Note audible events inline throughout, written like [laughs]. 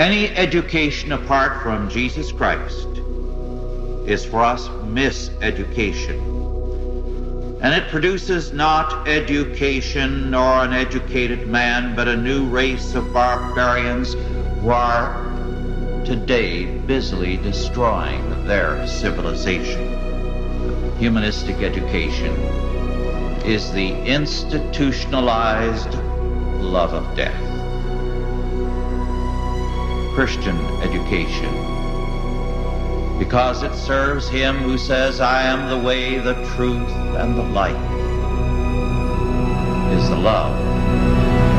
Any education apart from Jesus Christ is for us miseducation. And it produces not education nor an educated man, but a new race of barbarians who are today busily destroying their civilization. Humanistic education is the institutionalized love of death. Christian education, because it serves him who says, I am the way, the truth, and the light, is the love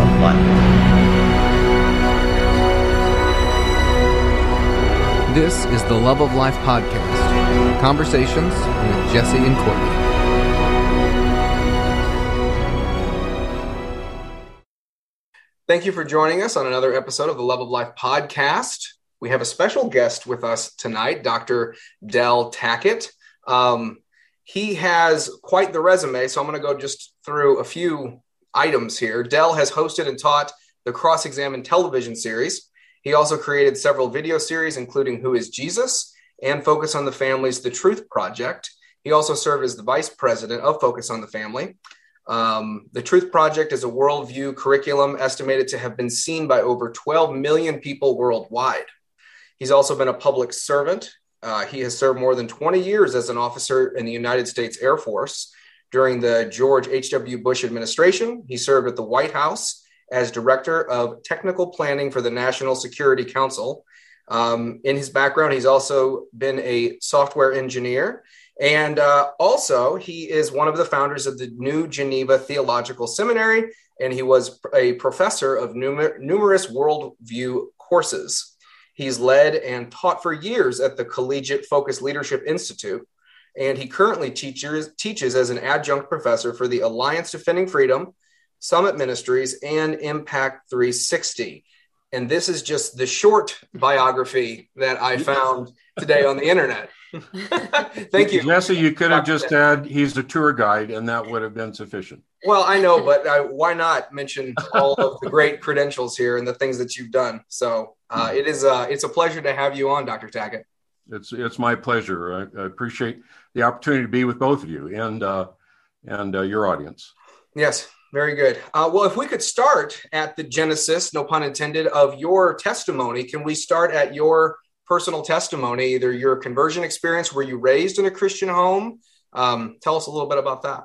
of life. This is the Love of Life podcast conversations with Jesse and Courtney. Thank you for joining us on another episode of the Love of Life podcast. We have a special guest with us tonight, Dr. Del Tackett. Um, he has quite the resume, so I'm going to go just through a few items here. Del has hosted and taught the Cross Examine television series. He also created several video series, including Who is Jesus and Focus on the Family's The Truth Project. He also served as the vice president of Focus on the Family. Um, the Truth Project is a worldview curriculum estimated to have been seen by over 12 million people worldwide. He's also been a public servant. Uh, he has served more than 20 years as an officer in the United States Air Force. During the George H.W. Bush administration, he served at the White House as Director of Technical Planning for the National Security Council. Um, in his background, he's also been a software engineer and uh, also, he is one of the founders of the New Geneva Theological Seminary, and he was a professor of numer- numerous worldview courses. He's led and taught for years at the Collegiate Focus Leadership Institute, and he currently teaches, teaches as an adjunct professor for the Alliance Defending Freedom, Summit Ministries, and Impact 360. And this is just the short biography that I found today on the internet. Thank you. Jesse, you could have just said he's a tour guide and that would have been sufficient. Well, I know, but uh, why not mention all of the great credentials here and the things that you've done? So uh, it is uh, it's a pleasure to have you on, Dr. Tackett. It's it's my pleasure. I, I appreciate the opportunity to be with both of you and uh, and uh, your audience. Yes, very good. Uh, well, if we could start at the genesis, no pun intended, of your testimony, can we start at your personal testimony, either your conversion experience, were you raised in a Christian home? Um, tell us a little bit about that.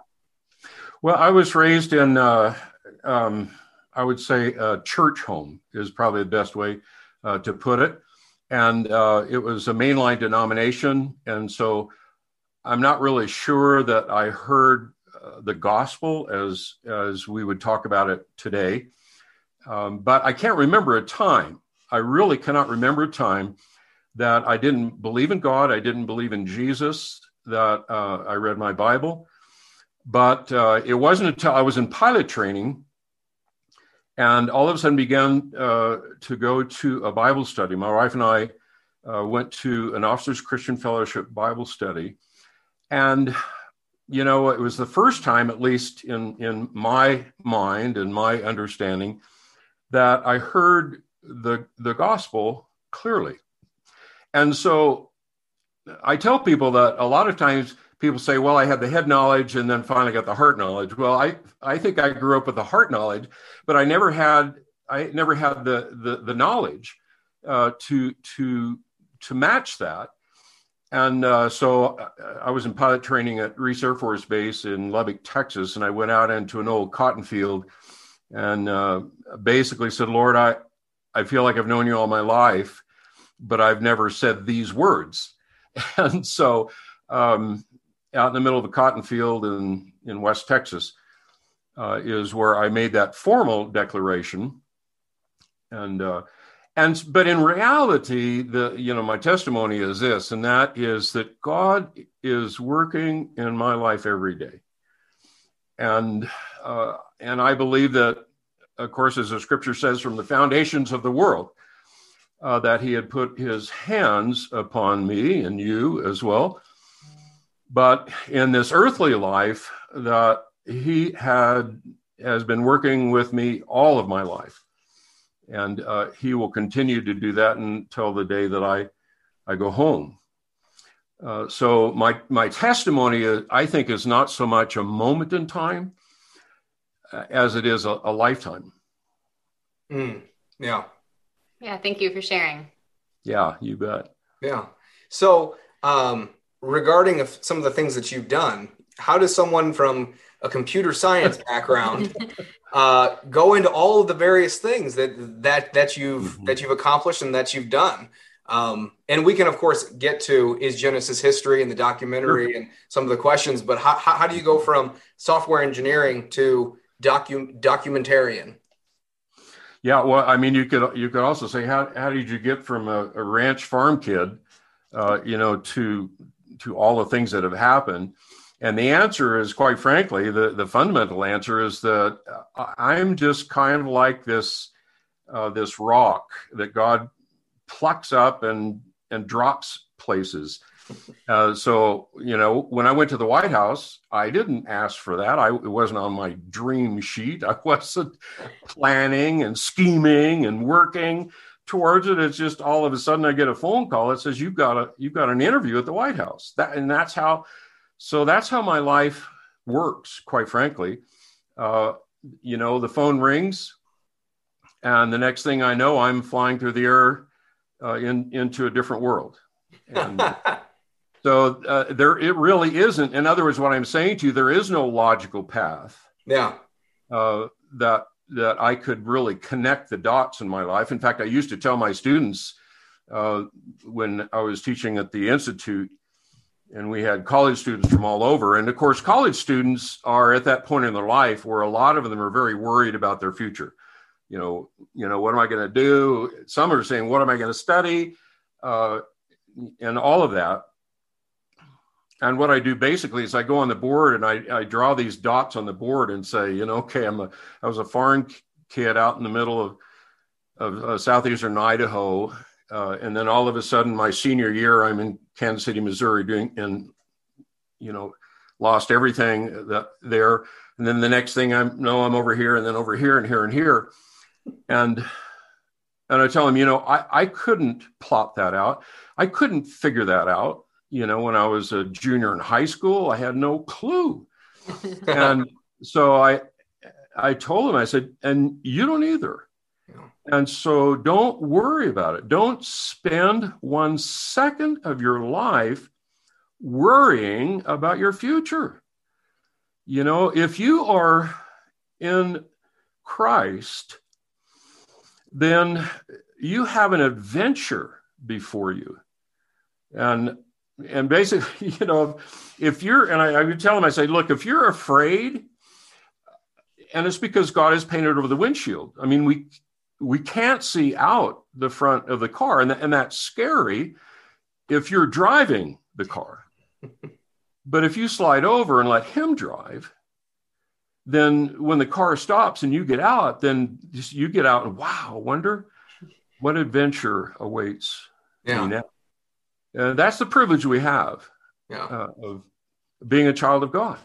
Well, I was raised in, uh, um, I would say, a church home is probably the best way uh, to put it. And uh, it was a mainline denomination. And so I'm not really sure that I heard uh, the gospel as, as we would talk about it today. Um, but I can't remember a time. I really cannot remember a time that I didn't believe in God, I didn't believe in Jesus, that uh, I read my Bible. But uh, it wasn't until I was in pilot training and all of a sudden began uh, to go to a Bible study. My wife and I uh, went to an Officers Christian Fellowship Bible study. And, you know, it was the first time, at least in, in my mind and my understanding, that I heard the, the gospel clearly. And so I tell people that a lot of times people say, well, I had the head knowledge and then finally got the heart knowledge. Well, I, I think I grew up with the heart knowledge, but I never had, I never had the, the, the knowledge uh, to, to, to match that. And uh, so I was in pilot training at Reese Air Force Base in Lubbock, Texas, and I went out into an old cotton field and uh, basically said, Lord, I, I feel like I've known you all my life but I've never said these words. [laughs] And so, um, out in the middle of a cotton field in, in West Texas uh, is where I made that formal declaration. And, uh, and, but in reality, the, you know, my testimony is this, and that is that God is working in my life every day. And, uh, and I believe that, of course, as the scripture says, from the foundations of the world, uh, that he had put his hands upon me and you as well. But in this earthly life, that he had has been working with me all of my life. and uh, He will continue to do that until the day that I I go home. Uh, so my my testimony, I think, is not so much a moment in time uh, as it is a, a lifetime. Mm, yeah. Yeah. Thank you for sharing. Yeah, you bet. Yeah. So, um, regarding some of the things that you've done, how does someone from a computer science [laughs] background uh, go into all of the various things that that that you've mm-hmm. that you've accomplished and that you've done? Um, and we can, of course, get to is Genesis history and the documentary sure. and some of the questions. But how, how, how do you go from software engineering to docu- documentarian? Yeah, well, I mean, you could you could also say how how did you get from a, a ranch farm kid, uh, you know, to to all the things that have happened? And the answer is, quite frankly, the the fundamental answer is that I'm just kind of like this uh, this rock that God plucks up and and drops places. Uh, so you know, when I went to the White House, I didn't ask for that. I it wasn't on my dream sheet. I [laughs] wasn't planning and scheming and working towards it. It's just all of a sudden I get a phone call that says you've got a you've got an interview at the White House. That and that's how. So that's how my life works. Quite frankly, uh, you know, the phone rings, and the next thing I know, I'm flying through the air uh, in into a different world. [laughs] And so uh, there, it really isn't. In other words, what I'm saying to you, there is no logical path. Yeah. Uh, that that I could really connect the dots in my life. In fact, I used to tell my students uh, when I was teaching at the institute, and we had college students from all over. And of course, college students are at that point in their life where a lot of them are very worried about their future you know, you know, what am I going to do? Some are saying, what am I going to study? Uh, and all of that. And what I do basically is I go on the board and I, I draw these dots on the board and say, you know, okay, I'm a, I was a foreign kid out in the middle of, of uh, southeastern Idaho. Uh, and then all of a sudden, my senior year, I'm in Kansas City, Missouri, doing, and, you know, lost everything that there. And then the next thing I know, I'm over here and then over here and here and here and and I tell him, you know, I, I couldn't plot that out. I couldn't figure that out. You know, when I was a junior in high school, I had no clue. [laughs] and so I I told him, I said, and you don't either. And so don't worry about it. Don't spend one second of your life worrying about your future. You know, if you are in Christ, then you have an adventure before you. And and basically, [laughs] you know, if you're and I, I would tell him, I say, look, if you're afraid, and it's because God has painted over the windshield. I mean, we we can't see out the front of the car, and, and that's scary if you're driving the car. [laughs] but if you slide over and let him drive, then when the car stops and you get out, then you get out and wow, wonder what adventure awaits yeah. me now. Uh, that's the privilege we have yeah. uh, of being a child of God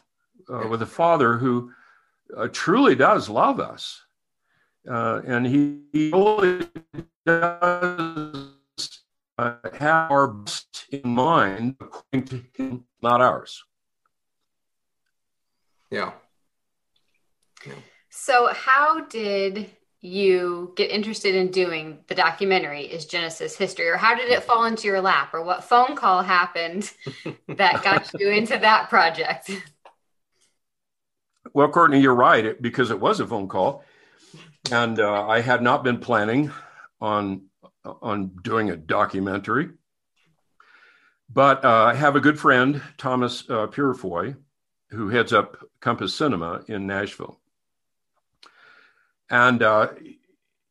uh, yeah. with a father who uh, truly does love us. Uh, and he, he only does uh, have our best in mind according to him, not ours. Yeah. So, how did you get interested in doing the documentary is Genesis history, or how did it fall into your lap, or what phone call happened [laughs] that got you into that project? Well, Courtney, you're right, because it was a phone call, and uh, I had not been planning on on doing a documentary. But uh, I have a good friend, Thomas uh, Purifoy, who heads up Compass Cinema in Nashville. And uh,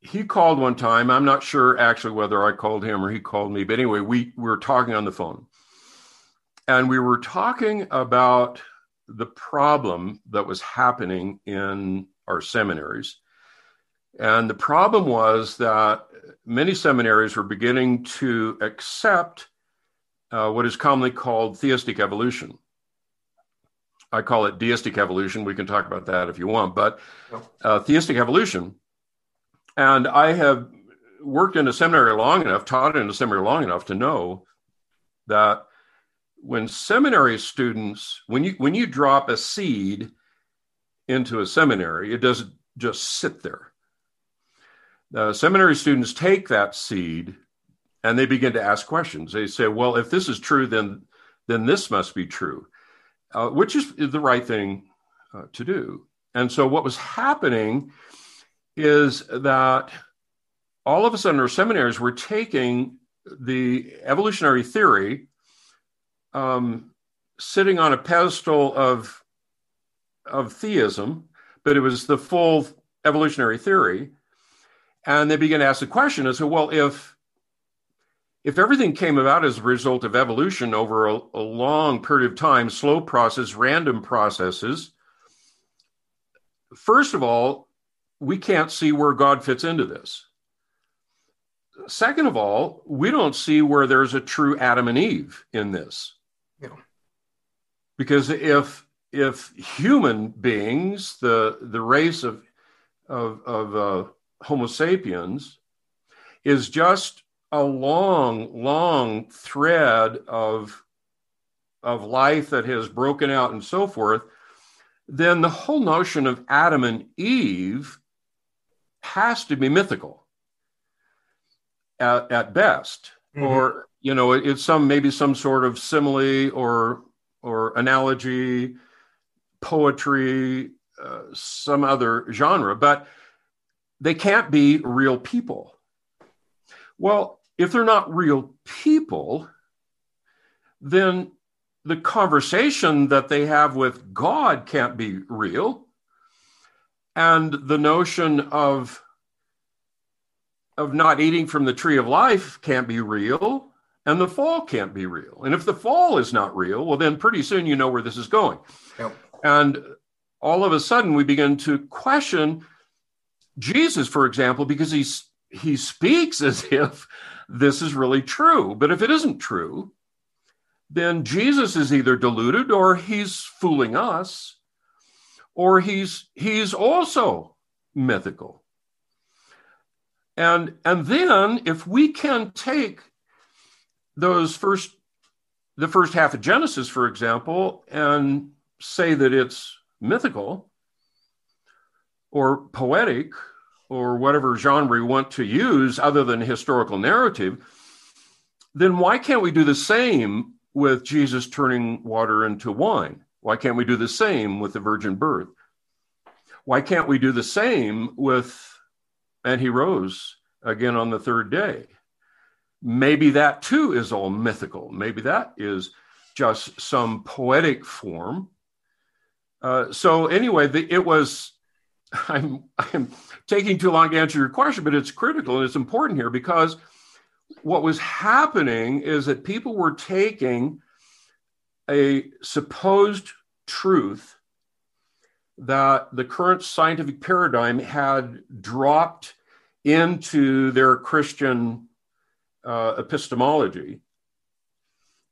he called one time. I'm not sure actually whether I called him or he called me, but anyway, we, we were talking on the phone. And we were talking about the problem that was happening in our seminaries. And the problem was that many seminaries were beginning to accept uh, what is commonly called theistic evolution. I call it deistic evolution. We can talk about that if you want, but uh, theistic evolution. And I have worked in a seminary long enough, taught in a seminary long enough to know that when seminary students, when you when you drop a seed into a seminary, it doesn't just sit there. Uh, seminary students take that seed and they begin to ask questions. They say, "Well, if this is true, then then this must be true," uh, which is the right thing uh, to do. And so, what was happening is that all of a sudden, our seminaries were taking the evolutionary theory, um, sitting on a pedestal of of theism, but it was the full evolutionary theory, and they began to ask the question: "I said, well, if if everything came about as a result of evolution over a, a long period of time, slow process, random processes, first of all, we can't see where God fits into this. Second of all, we don't see where there's a true Adam and Eve in this. Yeah. Because if if human beings, the the race of of, of uh, Homo sapiens, is just a long, long thread of of life that has broken out and so forth, then the whole notion of Adam and Eve has to be mythical at, at best. Mm-hmm. Or, you know, it, it's some maybe some sort of simile or or analogy, poetry, uh, some other genre, but they can't be real people. Well, if they're not real people, then the conversation that they have with God can't be real. And the notion of, of not eating from the tree of life can't be real. And the fall can't be real. And if the fall is not real, well, then pretty soon you know where this is going. Yep. And all of a sudden we begin to question Jesus, for example, because he's, he speaks as [laughs] if this is really true. But if it isn't true, then Jesus is either deluded or he's fooling us or he's he's also mythical. And and then if we can take those first the first half of Genesis for example and say that it's mythical or poetic or whatever genre we want to use other than historical narrative, then why can't we do the same with Jesus turning water into wine? Why can't we do the same with the virgin birth? Why can't we do the same with, and he rose again on the third day? Maybe that too is all mythical. Maybe that is just some poetic form. Uh, so anyway, the, it was [laughs] I'm I'm taking too long to answer your question, but it's critical and it's important here because what was happening is that people were taking a supposed truth that the current scientific paradigm had dropped into their Christian uh, epistemology.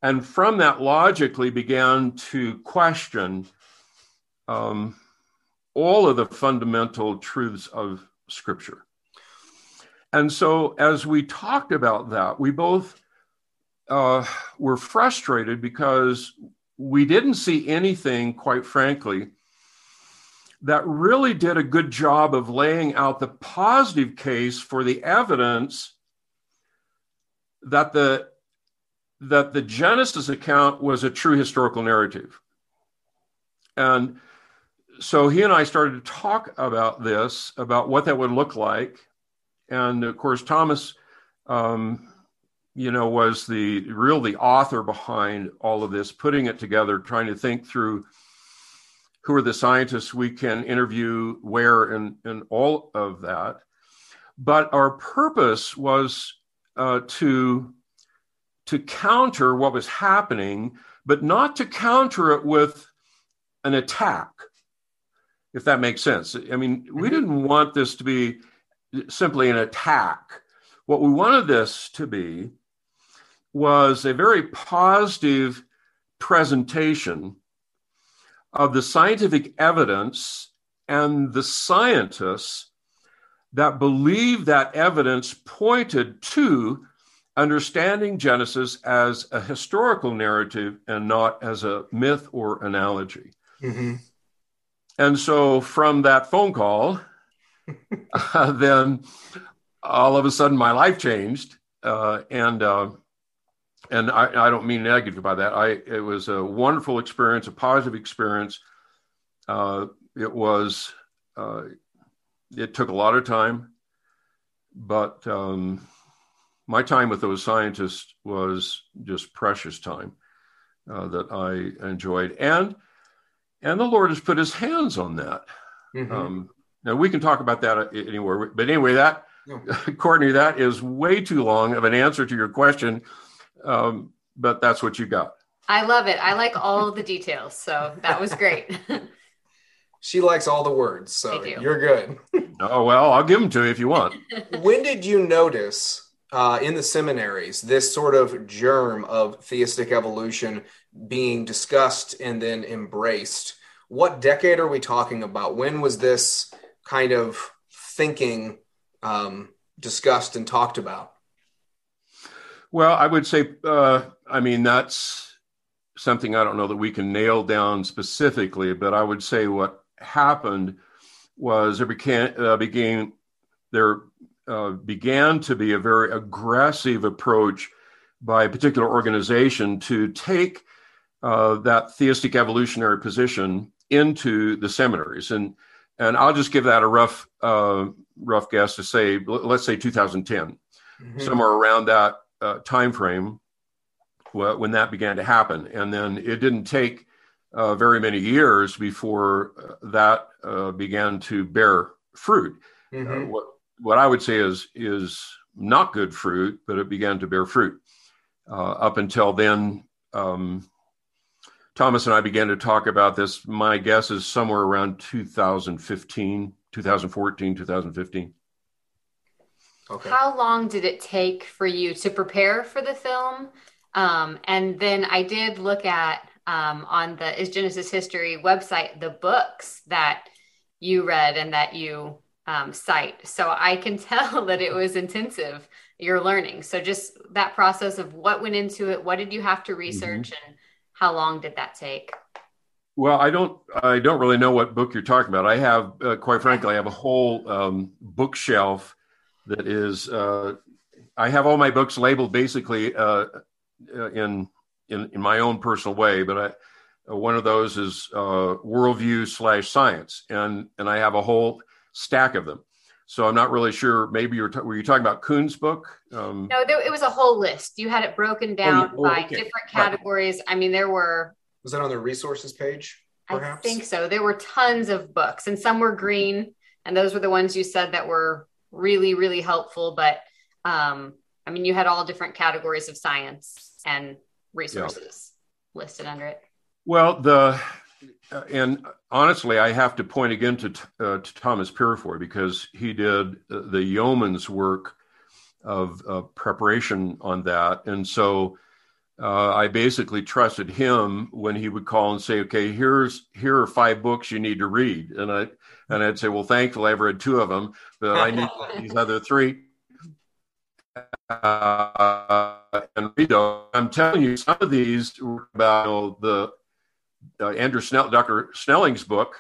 And from that, logically began to question um, all of the fundamental truths of Scripture. And so, as we talked about that, we both uh, were frustrated because we didn't see anything, quite frankly, that really did a good job of laying out the positive case for the evidence that the that the Genesis account was a true historical narrative. And so he and I started to talk about this, about what that would look like. And of course, Thomas, um, you know, was the real the author behind all of this, putting it together, trying to think through who are the scientists we can interview, where, and, and all of that. But our purpose was uh, to to counter what was happening, but not to counter it with an attack if that makes sense. I mean, we mm-hmm. didn't want this to be simply an attack. What we wanted this to be was a very positive presentation of the scientific evidence and the scientists that believe that evidence pointed to understanding Genesis as a historical narrative and not as a myth or analogy. Mm-hmm. And so from that phone call, [laughs] uh, then all of a sudden my life changed. Uh, and uh, and I, I, don't mean negative by that. I it was a wonderful experience, a positive experience. Uh, it was uh, it took a lot of time, but um, my time with those scientists was just precious time uh, that I enjoyed, and and the Lord has put His hands on that. Mm-hmm. Um, now we can talk about that anywhere, but anyway, that no. [laughs] Courtney, that is way too long of an answer to your question, um, but that's what you got. I love it. I like all the details, so that was great. [laughs] she likes all the words, so you're good. [laughs] oh well, I'll give them to you if you want. when did you notice uh, in the seminaries this sort of germ of theistic evolution being discussed and then embraced? What decade are we talking about? When was this kind of thinking um, discussed and talked about? Well, I would say, uh, I mean, that's something I don't know that we can nail down specifically, but I would say what happened was there uh, began, there uh, began to be a very aggressive approach by a particular organization to take uh, that theistic evolutionary position into the seminaries. And and I'll just give that a rough uh, rough guess to say let's say 2010, mm-hmm. somewhere around that uh, time frame when that began to happen, and then it didn't take uh, very many years before uh, that uh, began to bear fruit. Mm-hmm. Uh, what what I would say is is not good fruit, but it began to bear fruit. up until then, um, Thomas and I began to talk about this. My guess is somewhere around 2015, 2014, 2015. Okay. How long did it take for you to prepare for the film? Um, and then I did look at um, on the Is Genesis History website the books that you read and that you um, cite. So I can [laughs] tell that it was intensive, your learning. So just that process of what went into it, what did you have to research, mm-hmm. and how long did that take? Well, I don't. I don't really know what book you're talking about. I have, uh, quite frankly, I have a whole um, bookshelf that is. Uh, I have all my books labeled basically uh, uh in, in in my own personal way, but I, uh, one of those is uh, worldview slash science, and and I have a whole stack of them. So I'm not really sure. Maybe you were, t- were you talking about Kuhn's book? Um, no, there, it was a whole list. You had it broken down oh, oh, by okay. different categories. Right. I mean, there were. Was that on the resources page? Perhaps? I think so. There were tons of books, and some were green, and those were the ones you said that were really, really helpful. But um, I mean, you had all different categories of science and resources yeah. listed under it. Well, the and honestly, I have to point again to, uh, to Thomas Purifoy because he did uh, the yeoman's work of uh, preparation on that. And so uh, I basically trusted him when he would call and say, okay, here's, here are five books you need to read. And I, and I'd say, well, thankfully I've read two of them, but I need [laughs] these other three. Uh, and read those. I'm telling you, some of these were about you know, the uh, Andrew Snell, Dr. Snelling's book,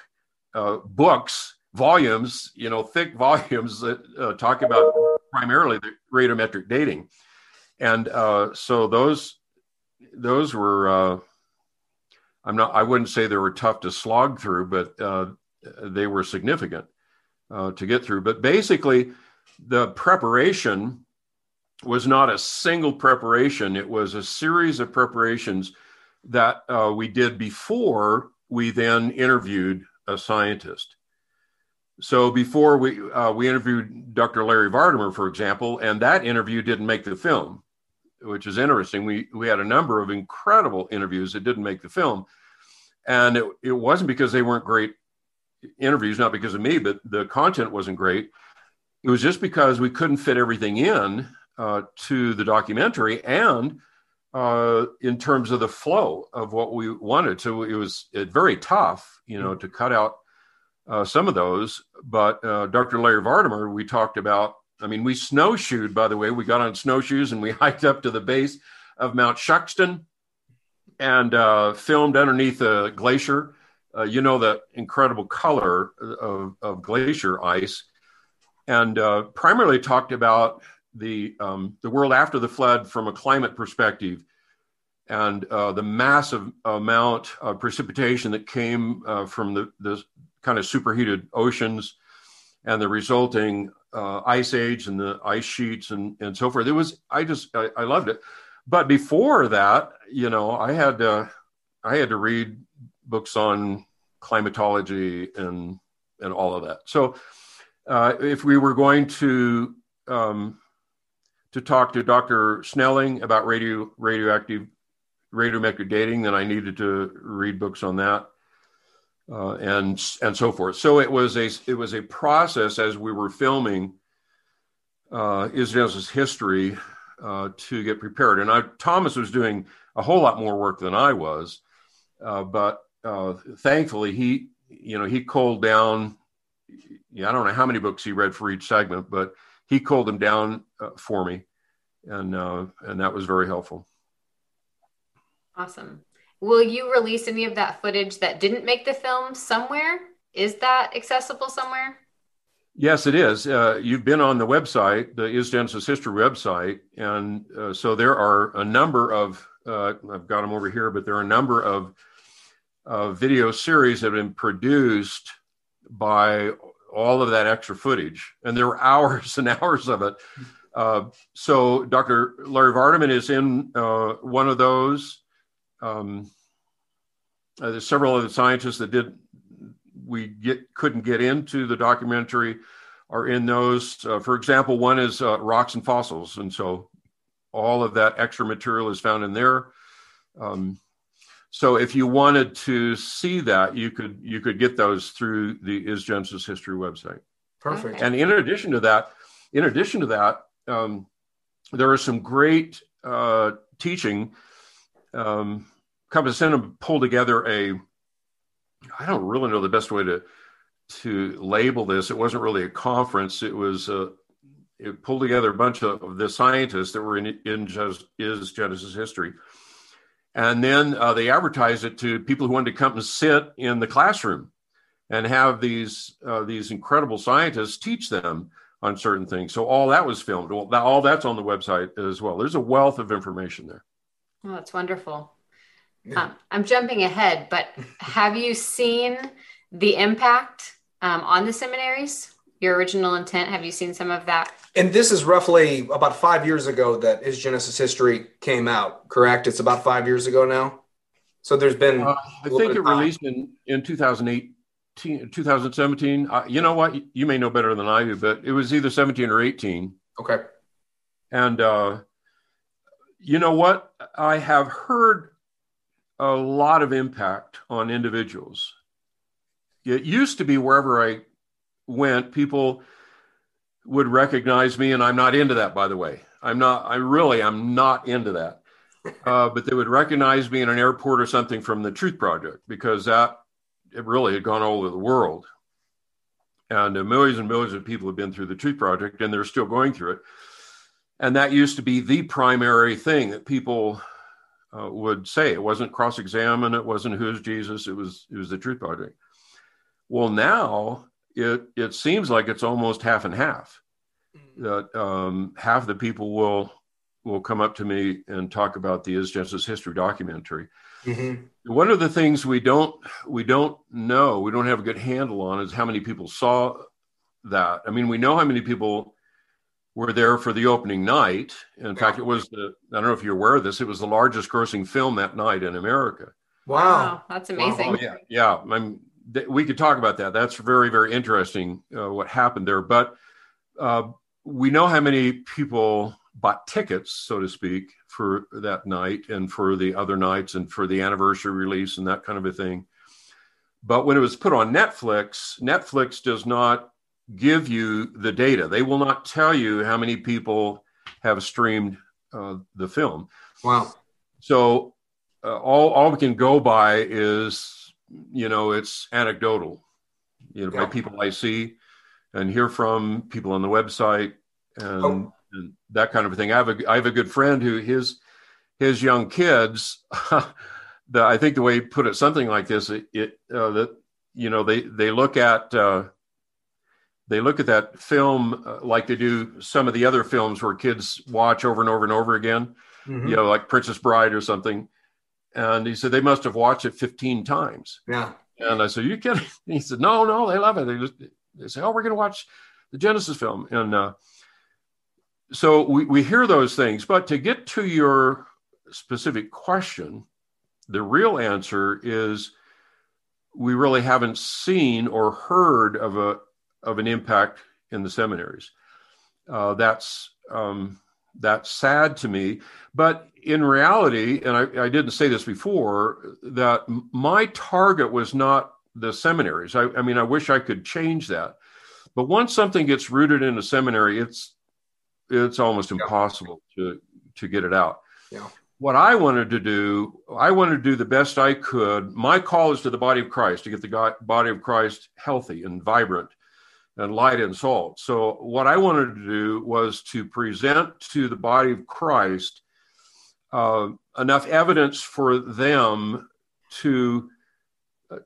uh, books, volumes, you know, thick [laughs] volumes that uh, talk about primarily the radiometric dating. And uh, so those, those were, uh, I'm not, I wouldn't say they were tough to slog through, but uh, they were significant to get through. But basically, the preparation was not a single preparation, it was a series of preparations that uh, we did before we then interviewed a scientist. So before we uh, we interviewed Dr. Larry Vardiman, for example, and that interview didn't make the film, which is interesting. We we had a number of incredible interviews that didn't make the film, and it, it wasn't because they weren't great interviews, not because of me, but the content wasn't great. It was just because we couldn't fit everything in uh, to the documentary, and uh, in terms of the flow of what we wanted. So it was very tough, you know, to cut out uh, some of those. But uh, Dr. Larry Vardiman, we talked about. I mean, we snowshoed. By the way, we got on snowshoes and we [laughs] hiked up to the base of Mount Shuksan and uh, filmed underneath a glacier. Uh, you know the incredible color of, of glacier ice, and uh, primarily talked about the um, the world after the flood from a climate perspective, and uh, the massive amount of precipitation that came uh, from the, the kind of superheated oceans, and the resulting uh, ice age and the ice sheets and and so forth. It was I just I, I loved it but before that, you know, I had to I had to read books on climatology and and all of that. So uh, if we were going to um, to talk to Dr. Snelling about radio radioactive radiometric dating, then I needed to read books on that. Uh, and and so forth. So it was a it was a process as we were filming uh, Israel's history uh, to get prepared. And I, Thomas was doing a whole lot more work than I was, uh, but uh, thankfully he, you know, he culled down. Yeah, I don't know how many books he read for each segment, but he culled them down uh, for me, and uh, and that was very helpful. Awesome. Will you release any of that footage that didn't make the film somewhere? Is that accessible somewhere? Yes, it is. Uh, you've been on the website, the Is Genesis History website, and uh, so there are a number of. Uh, I've got them over here, but there are a number of video series that have been produced by all of that extra footage, and there are [laughs] hours and hours of it. Uh, so Dr. Larry Vardiman is in uh, one of those. Um, uh, there's several other scientists that did we get couldn't get into the documentary are in those. Uh, for example, one is uh, rocks and fossils, and so all of that extra material is found in there. Um, so if you wanted to see that, you could you could get those through the Is Genesis History website. Perfect. And in addition to that, in addition to that, um, there is some great uh, teaching. Um, Compass pulled together a I don't really know the best way to to label this. It wasn't really a conference. It was uh, it pulled together a bunch of the scientists that were in, in just, is Genesis history, and then uh, they advertised it to people who wanted to come and sit in the classroom and have these uh, these incredible scientists teach them on certain things. So all that was filmed. Well, all that's on the website as well. There's a wealth of information there. Oh, that's wonderful. Um, I'm jumping ahead, but have you seen the impact um, on the seminaries? Your original intent? Have you seen some of that? And this is roughly about five years ago that Is Genesis History came out, correct? It's about five years ago now. So there's been. Uh, I think it released in, in 2018, 2017. Uh, you know what? You may know better than I do, but it was either 17 or 18. Okay. And uh, you know what? I have heard a lot of impact on individuals. It used to be wherever I went, people would recognize me, and I'm not into that, by the way. I'm not, I really, I'm not into that. [laughs] Uh, but they would recognize me in an airport or something from the Truth Project because that it really had gone all over the world. And uh, millions and millions of people have been through the Truth Project, and they're still going through it. And that used to be the primary thing that people uh, would say. It wasn't cross examine. It wasn't who's Jesus. It was it was the Truth Project. Well, now it it seems like it's almost half and half. Mm-hmm. That um, half the people will will come up to me and talk about the Is Genesis History documentary. Mm-hmm. One of the things we don't we don't know, we don't have a good handle on, is how many people saw that. I mean, we know how many people were there for the opening night. In fact, it was the, I don't know if you're aware of this, it was the largest grossing film that night in America. Wow. wow that's amazing. Wow. Oh, yeah. Yeah. I'm, we could talk about that. That's very, very interesting uh, what happened there. But uh, we know how many people bought tickets, so to speak, for that night and for the other nights and for the anniversary release and that kind of a thing. But when it was put on Netflix, Netflix does not give you the data. They will not tell you how many people have streamed uh, the film. Wow. So uh, all all we can go by is you know it's anecdotal. you know, Yeah. by people I see and hear from, people on the website, and, Oh. and that kind of thing. I have a I have a good friend who his his young kids. [laughs] the, I think the way he put it, something like this, it, it uh, that you know they they look at uh, they look at that film uh, like they do some of the other films where kids watch over and over and over again Mhm. you know, like Princess Bride or something. And he said they must have watched it 15 times. Yeah. And I said, "You kidding?" And [laughs] he said, "No, no, they love it. They just they say, oh, we're going to watch the Genesis film." And uh, so we we hear those things, but to get to your specific question, the real answer is we really haven't seen or heard of a of an impact in the seminaries. Uh, that's um, that's sad to me. But in reality, and I, I didn't say this before, that my target was not the seminaries. I, I mean, I wish I could change that. But once something gets rooted in a seminary, it's it's almost Yeah. impossible to to get it out. Yeah. What I wanted to do, I wanted to do the best I could. My call is to the body of Christ to get the God, body of Christ healthy and vibrant and light and salt. So what I wanted to do was to present to the body of Christ uh, enough evidence for them to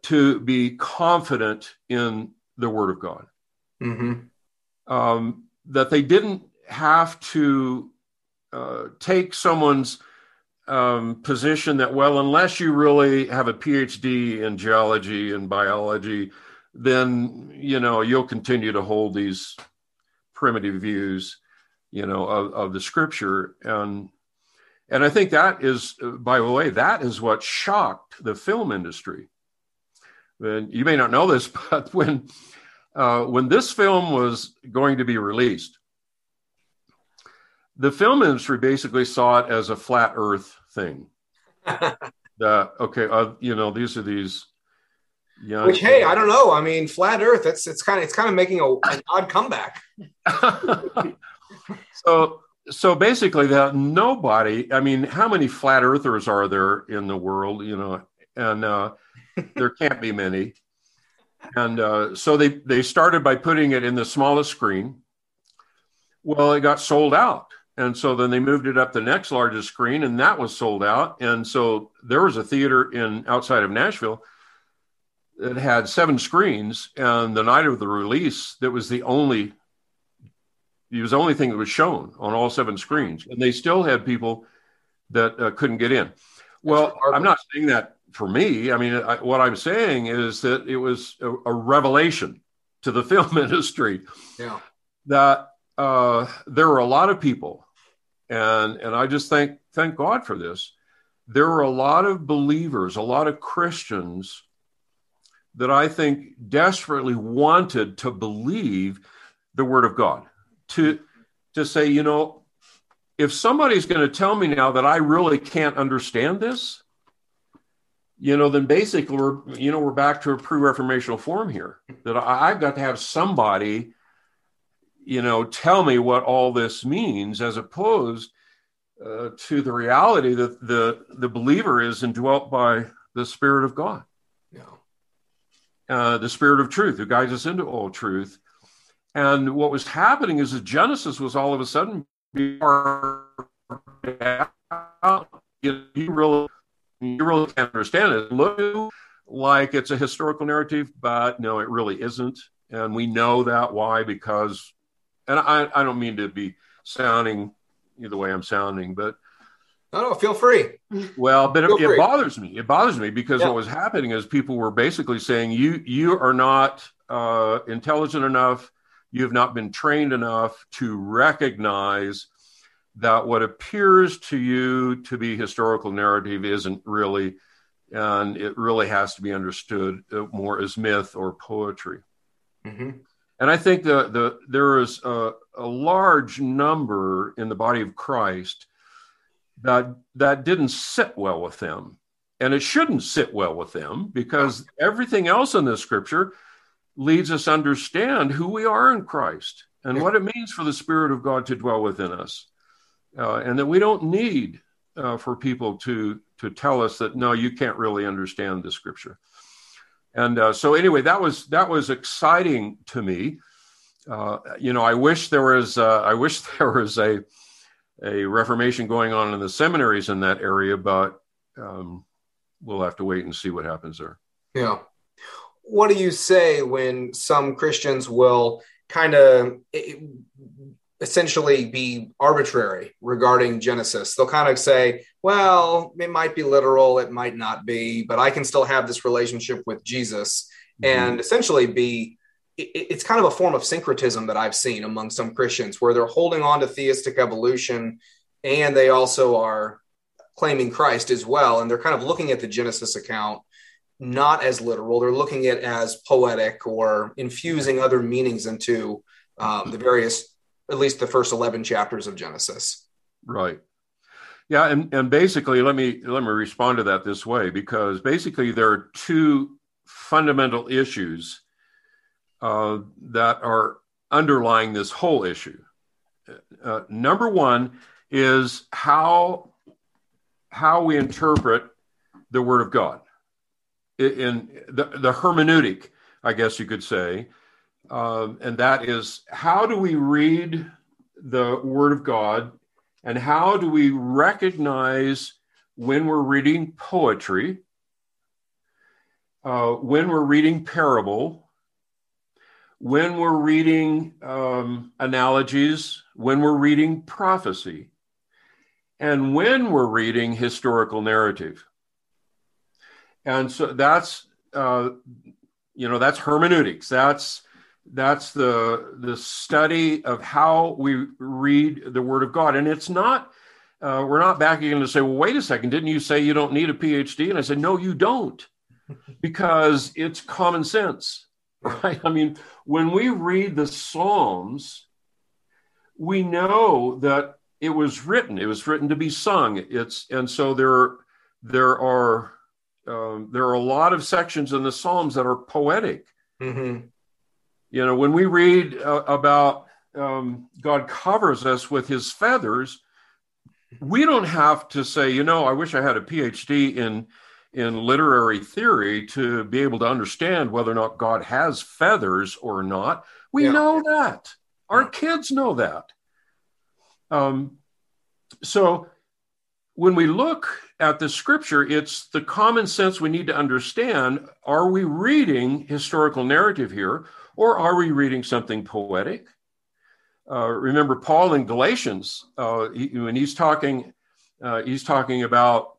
to be confident in the Word of God. hmm Um, that they didn't have to uh, take someone's um, position that well, unless you really have a PhD in geology and biology, then you know you'll continue to hold these primitive views, you know, of, of the Scripture and. And I think that is, by the way, that is what shocked the film industry. And you may not know this, [laughs] but when uh, when this film was going to be released, the film industry basically saw it as a flat Earth thing. [laughs] that okay, uh, you know, these are these young. Which, hey, I don't know. I mean, flat Earth. It's it's kind of it's kind of making a, an odd comeback. [laughs] so so basically that nobody i mean how many flat earthers are there in the world you know and uh, there can't be many and uh, so they they started by putting it in the smallest screen well it got sold out and so then they moved it up the next largest screen and that was sold out and so there was a theater in outside of nashville that had seven screens and the night of the release that was the only it was the only thing that was shown on all seven screens, and they still had people that uh, couldn't get in. Well. I'm not saying that for me. I mean, I, what I'm saying is that it was a, a revelation to the [laughs] film industry Yeah. that uh, there were a lot of people, and and I just thank thank God for this. There were a lot of believers, a lot of Christians that I think desperately wanted to believe the Word of God. To to say, you know, if somebody's going to tell me now that I really can't understand this, you know, then basically we're you know we're back to a pre-reformational form here. That I, I've got to have somebody you know, tell me what all this means, as opposed uh, to the reality that the the believer is indwelt by the Spirit of God. Uh, the Spirit of Truth, who guides us into all truth. And what was happening is that Genesis was all of a sudden, you really you really can't understand it. Look like it's a historical narrative, but no, it really isn't. And we know that why because and I, I don't mean to be sounding the way I'm sounding, but No, no, feel free. well, but Feel it, it free. bothers me. It bothers me because Yeah. what was happening is people were basically saying you you are not uh, intelligent enough, you have not been trained enough to recognize that what appears to you to be historical narrative isn't really, and it really has to be understood uh, more as myth or poetry. hmm And I think the, the there is a, a large number in the body of Christ that that didn't sit well with them, and it shouldn't sit well with them because everything else in the Scripture leads us to understand who we are in Christ and what it means for the Spirit of God to dwell within us, uh, and that we don't need uh, for people to to tell us that no, you can't really understand the Scripture. And uh, so anyway, that was that was exciting to me. Uh, you know, I wish there was uh, I wish [laughs] there was a a reformation going on in the seminaries in that area, but um, we'll have to wait and see what happens there. Yeah. What do you say when some Christians will kind of essentially be arbitrary regarding Genesis? They'll kind of say, well, it might be literal, it might not be, but I can still have this relationship with Jesus mm-hmm. and essentially be. It's kind of a form of syncretism that I've seen among some Christians where they're holding on to theistic evolution and they also are claiming Christ as well. And they're kind of looking at the Genesis account not as literal. They're looking at as poetic or infusing other meanings into um, the various, at least the first 11 chapters of Genesis. Right. Yeah, and, and basically, let me let me respond to that this way because basically there are two fundamental issues uh, that are underlying this whole issue. Uh, number one is how how we interpret the Word of God in the, the hermeneutic, I guess you could say, um, and that is how do we read the Word of God and how do we recognize when we're reading poetry, uh, when we're reading parable, when we're reading um, analogies, when we're reading prophecy, and when we're reading historical narrative. And so that's uh, you know that's hermeneutics. That's that's the the study of how we read the word of god. And it's not uh, we're not backing in to say well wait a second didn't you say you don't need a phd and i said no you don't because it's common sense. [laughs] Right? I mean when we read the psalms we know that it was written it was written to be sung it's and so there there are um, there are a lot of sections in the Psalms that are poetic. Mm-hmm. You know, when we read uh, about um, God covers us with his feathers, we don't have to say, you know, I wish I had a PhD in in literary theory to be able to understand whether or not God has feathers or not. We yeah. know that. Our yeah. kids know that. Um, so when we look at the scripture, it's the common sense we need to understand. Are we reading historical narrative here, or are we reading something poetic? Uh, remember Paul in Galatians uh, he, when he's talking, uh, he's talking about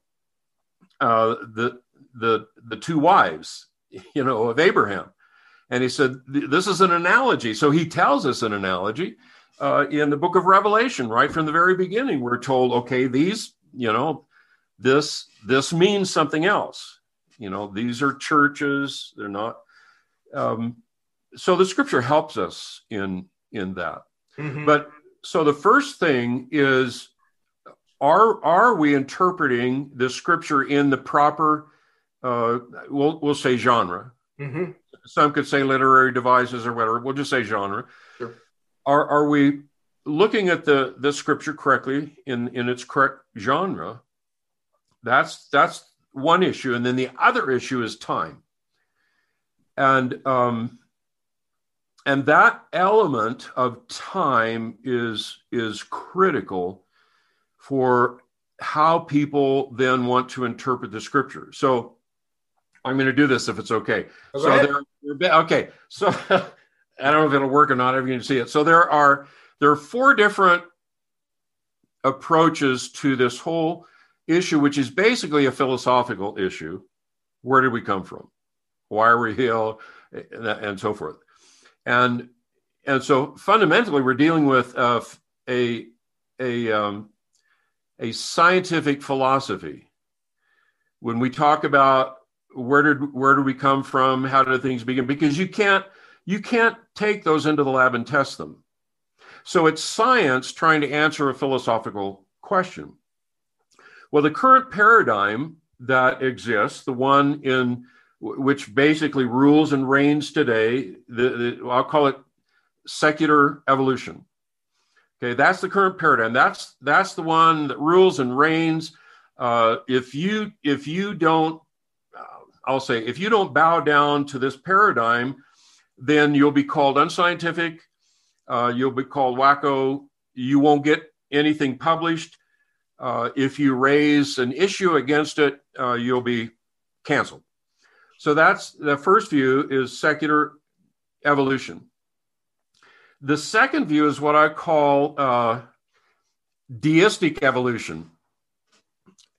uh, the the the two wives, [laughs] you know, of Abraham, and he said this is an analogy. So he tells us an analogy uh, in the book of Revelation, right from the very beginning. We're told, okay, these you know this this means something else you know these are churches they're not um, so the scripture helps us in in that mm-hmm. but so the first thing is are are we interpreting the scripture in the proper uh, we'll we'll say genre? Mm-hmm. some could say literary devices or whatever. We'll just say genre. Sure. are are we looking at the the scripture correctly in in its correct genre? That's that's one issue. And then the other issue is time. And um and that element of time is is critical for how people then want to interpret the scripture so i'm going to do this if it's okay so there are okay so [laughs] i don't know if it'll work or not everyone can see it so there are there are four different approaches to this whole issue, which is basically a philosophical issue. Where did we come from? Why are we here? And so forth. And and so fundamentally, we're dealing with uh, a a um, a scientific philosophy. When we talk about where did where do we come from, how did things begin? Because you can't you can't take those into the lab and test them. So it's science trying to answer a philosophical question. Well, the current paradigm that exists, the one in which basically rules and reigns today, the, the, I'll call it secular evolution. Okay, that's the current paradigm. That's that's the one that rules and reigns. Uh, if you if you don't uh, I'll say, if you don't bow down to this paradigm, then you'll be called unscientific. Uh, you'll be called wacko. You won't get anything published. Uh, if you raise an issue against it, uh, you'll be canceled. So that's the first view is secular evolution. The second view is what I call uh, deistic evolution,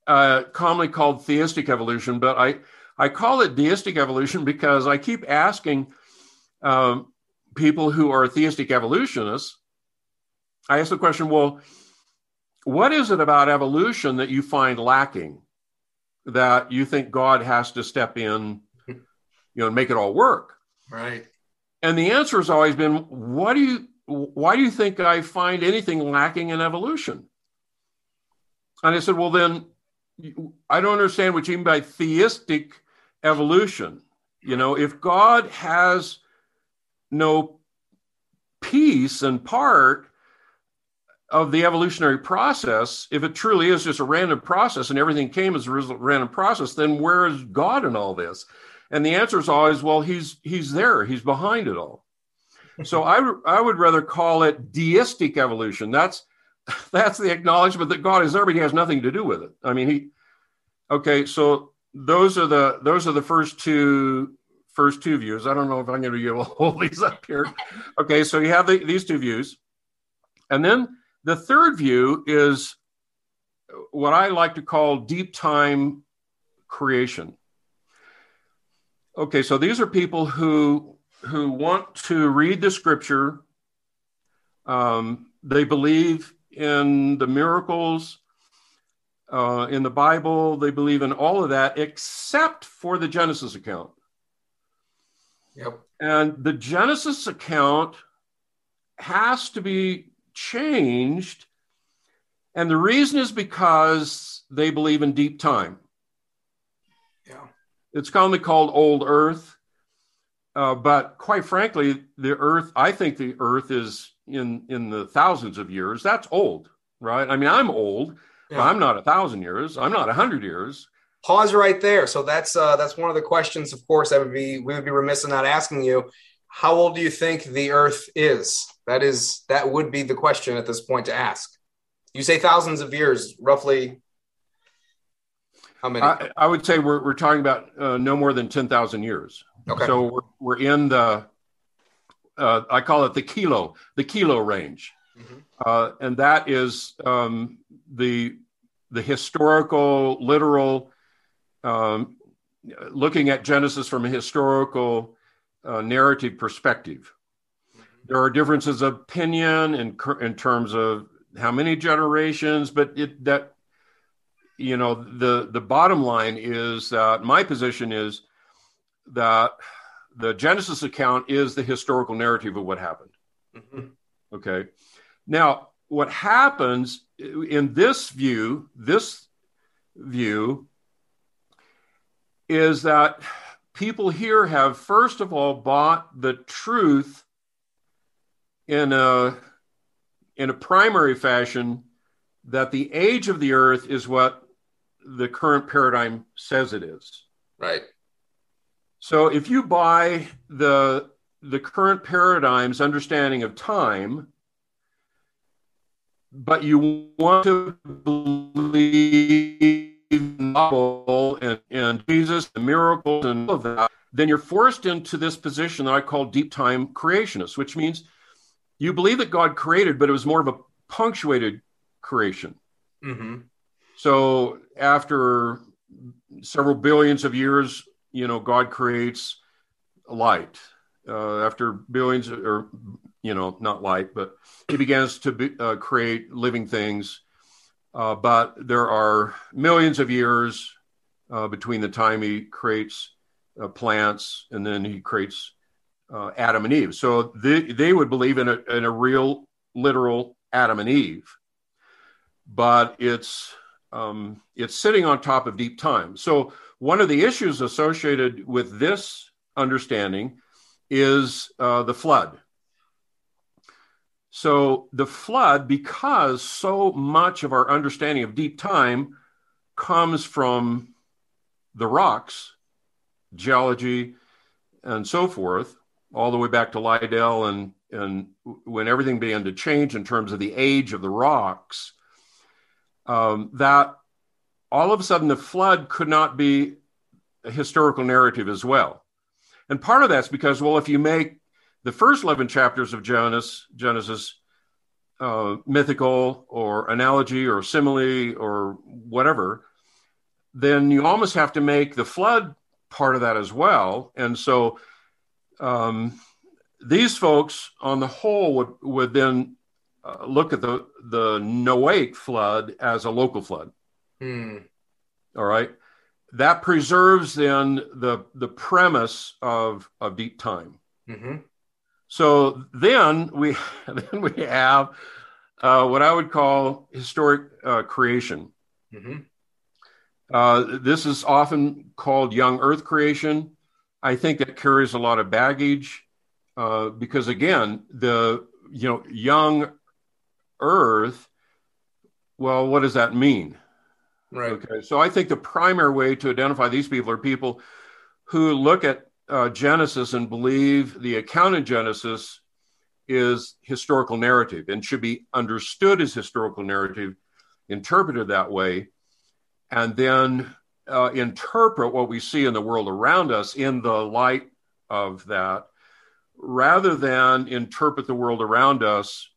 uh, commonly called theistic evolution, but I, I call it deistic evolution because I keep asking um, people who are theistic evolutionists, I ask the question, well, what is it about evolution that you find lacking that you think God has to step in, you know, and make it all work? Right. And the answer has always been, what do you why do you think I find anything lacking in evolution? And I said, well, then I don't understand what you mean by theistic evolution. You know, if God has no piece and part of the evolutionary process, if it truly is just a random process and everything came as a random process, then where is God in all this? And the answer is always, well, he's he's there, he's behind it all. so I I would rather call it deistic evolution. That's that's the acknowledgement that God is there, but he has nothing to do with it. I mean, he okay, so those are the those are the first two first two views. I don't know if I'm going to be able to hold these up here. Okay, so you have the, these two views. And then the third view is what I like to call deep time creation. Okay, so these are people who who want to read the scripture. Um, they believe in the miracles uh, in the Bible. They believe in all of that, except for the Genesis account. Yep. And the Genesis account has to be changed. And the reason is because they believe in deep time. It's commonly called old earth. Uh, but quite frankly, the earth, I think the earth is in, in the thousands of years. That's old, right? I mean, I'm old, yeah. I'm not a thousand years. I'm not a hundred years pause right there. So that's uh, that's one of the questions. Of course, that would be we would be remiss in not asking you. How old do you think the Earth is? That is that would be the question at this point to ask. You say thousands of years, roughly. How many? I, I would say we're we're talking about uh, no more than ten thousand years. Okay. So we're we're in the uh, I call it the kilo the kilo range, mm-hmm. uh, and that is um, the the historical literal um, looking at Genesis from a historical uh, narrative perspective. There are differences of opinion in, in terms of how many generations, but it, that you know the the bottom line is that my position is that the Genesis account is the historical narrative of what happened. Mm-hmm. Okay, now what happens in this view, this view is that people here have, first of all, bought the truth in a, in a primary fashion that the age of the earth is what the current paradigm says it is. Right. So if you buy the the current paradigm's understanding of time, but you want to believe novel and, and Jesus, the miracles, and all of that, then you're forced into this position that I call deep time creationist, which means you believe that God created, but it was more of a punctuated creation. Mm-hmm. So after several billions of years, you know, God creates light. Uh, after billions, or you know, not light, but He begins to be, uh, create living things uh, but there are millions of years uh, between the time he creates uh, plants and then he creates uh, Adam and Eve. So they, they would believe in a, in a real, literal Adam and Eve, but it's um, it's sitting on top of deep time. So one of the issues associated with this understanding is uh, the flood. So the flood, because so much of our understanding of deep time comes from the rocks, geology, and so forth, all the way back to Lyell and and when everything began to change in terms of the age of the rocks, um, that all of a sudden the flood could not be a historical narrative as well. And part of that's because, well, if you make the first 11 chapters of Genesis, Genesis uh, mythical or analogy or simile or whatever, then you almost have to make the flood part of that as well. And so um, these folks, on the whole, would, would then uh, look at the, the Noahic flood as a local flood. Hmm. All right. That preserves then the, the premise of, of deep time. Mm-hmm. So then we [laughs] then we have uh, what I would call historic uh, creation. Mm-hmm. Uh, this is often called young Earth creation. I think that carries a lot of baggage uh, because again, the you know young Earth. Well, what does that mean? Right. Okay. So I think the primary way to identify these people are people who look at uh, Genesis and believe the account in Genesis is historical narrative and should be understood as historical narrative, interpreted that way, and then uh, interpret what we see in the world around us in the light of that, rather than interpret the world around us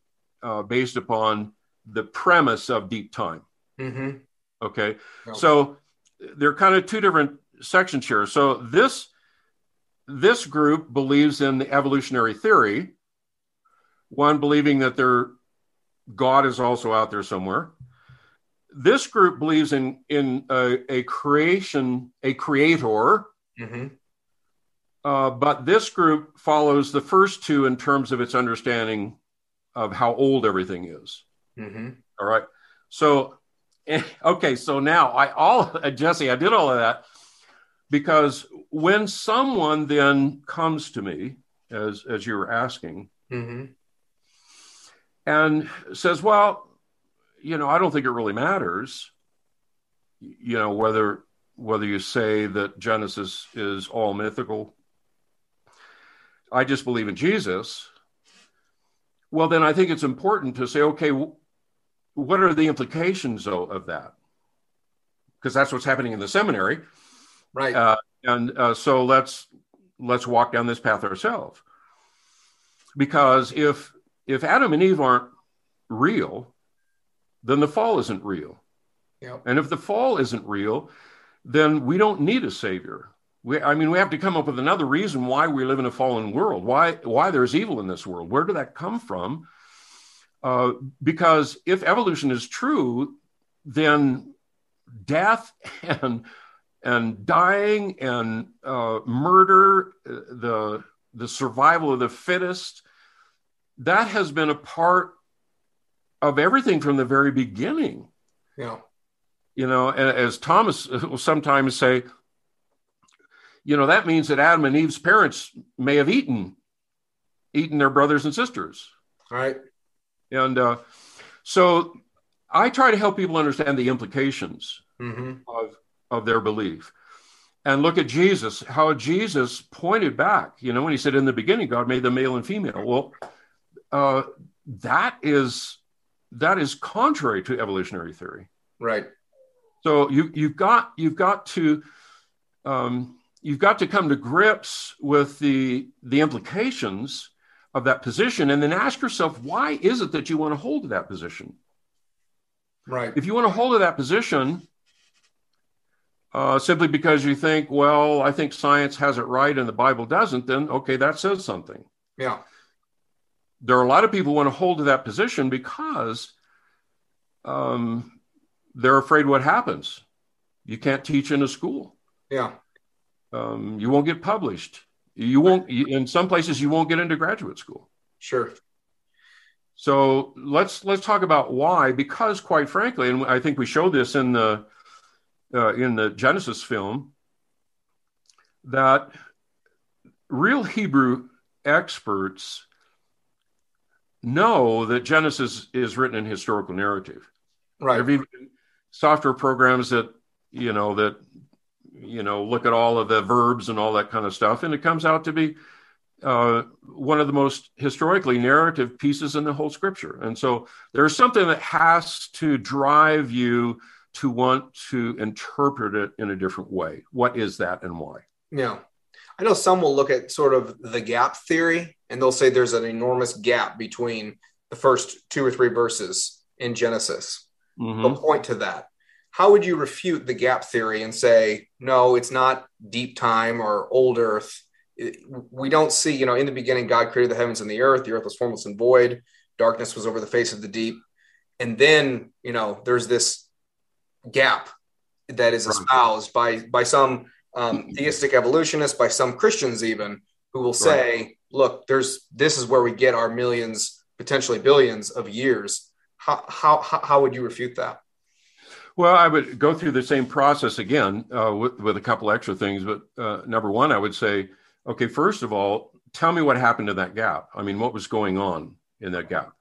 uh, based upon the premise of deep time. Mm-hmm. Okay. No. So there are kind of two different sections here. So this this group believes in the evolutionary theory, one believing that their God is also out there somewhere. This group believes in in a, a creation, a creator, Mm-hmm. uh, but this group follows the first two in terms of its understanding of how old everything is. Mm-hmm. All right. So, [laughs] okay. So now I all [laughs] Jesse, I did all of that because when someone then comes to me, as as you were asking, Mm-hmm. and says, "Well, you know, I don't think it really matters. You know, whether whether you say that Genesis is all mythical. I just believe in Jesus." Well, then I think it's important to say, okay, what are the implications though, of that? Because that's what's happening in the seminary, Right. uh, and uh, so let's let's walk down this path ourselves. Because if if Adam and Eve aren't real, then the fall isn't real, Yep. and if the fall isn't real, then we don't need a savior. We, I mean, we have to come up with another reason why we live in a fallen world. Why why there's evil in this world? Where did that come from? Uh, because if evolution is true, then death [laughs] and and dying and uh, murder, uh, the the survival of the fittest, that has been a part of everything from the very beginning. Yeah. You know, and as Thomas [laughs] will sometimes say, you know, that means that Adam and Eve's parents may have eaten eaten their brothers and sisters. Right. And uh, so I try to help people understand the implications Mm-hmm. of, of their belief and look at Jesus, how Jesus pointed back, you know, when he said, In the beginning, God made the male and female. Well, uh, that is that is contrary to evolutionary theory. Right. So you you've got you've got to um, you've got to come to grips with the the implications of that position, and then ask yourself, why is it that you want to hold to that position? Right. If you want to hold to that position uh, simply because you think, well, I think science has it right and the Bible doesn't, then okay, that says something. Yeah. There are a lot of people who want to hold to that position because um, they're afraid what happens. You can't teach in a school. Yeah. Um, you won't get published. You won't. In some places, you won't get into graduate school. Sure. So let's let's talk about why. Because, quite frankly, and I think we showed this in the uh, in the Genesis film, that real Hebrew experts know that Genesis is written in historical narrative. Right. There have even software programs that you know that you know, look at all of the verbs and all that kind of stuff, and it comes out to be uh, one of the most historically narrative pieces in the whole scripture. And so there's something that has to drive you to want to interpret it in a different way. What is that and why? Yeah. I know some will look at sort of the gap theory and they'll say there's an enormous gap between the first two or three verses in Genesis. Mm-hmm. They'll point to that. How would you refute the gap theory and say, no, it's not deep time or old earth? We don't see, you know, in the beginning, God created the heavens and the earth. The earth was formless and void. Darkness was over the face of the deep. And then, you know, there's this gap that is espoused by by some um, theistic evolutionists, by some Christians even, who will say, right. "Look, there's this is where we get our millions, potentially billions of years." How how how would you refute that? Well, I would go through the same process again uh, with, with a couple extra things. But uh, number one, I would say, okay, first of all, tell me what happened to that gap. I mean, what was going on in that gap?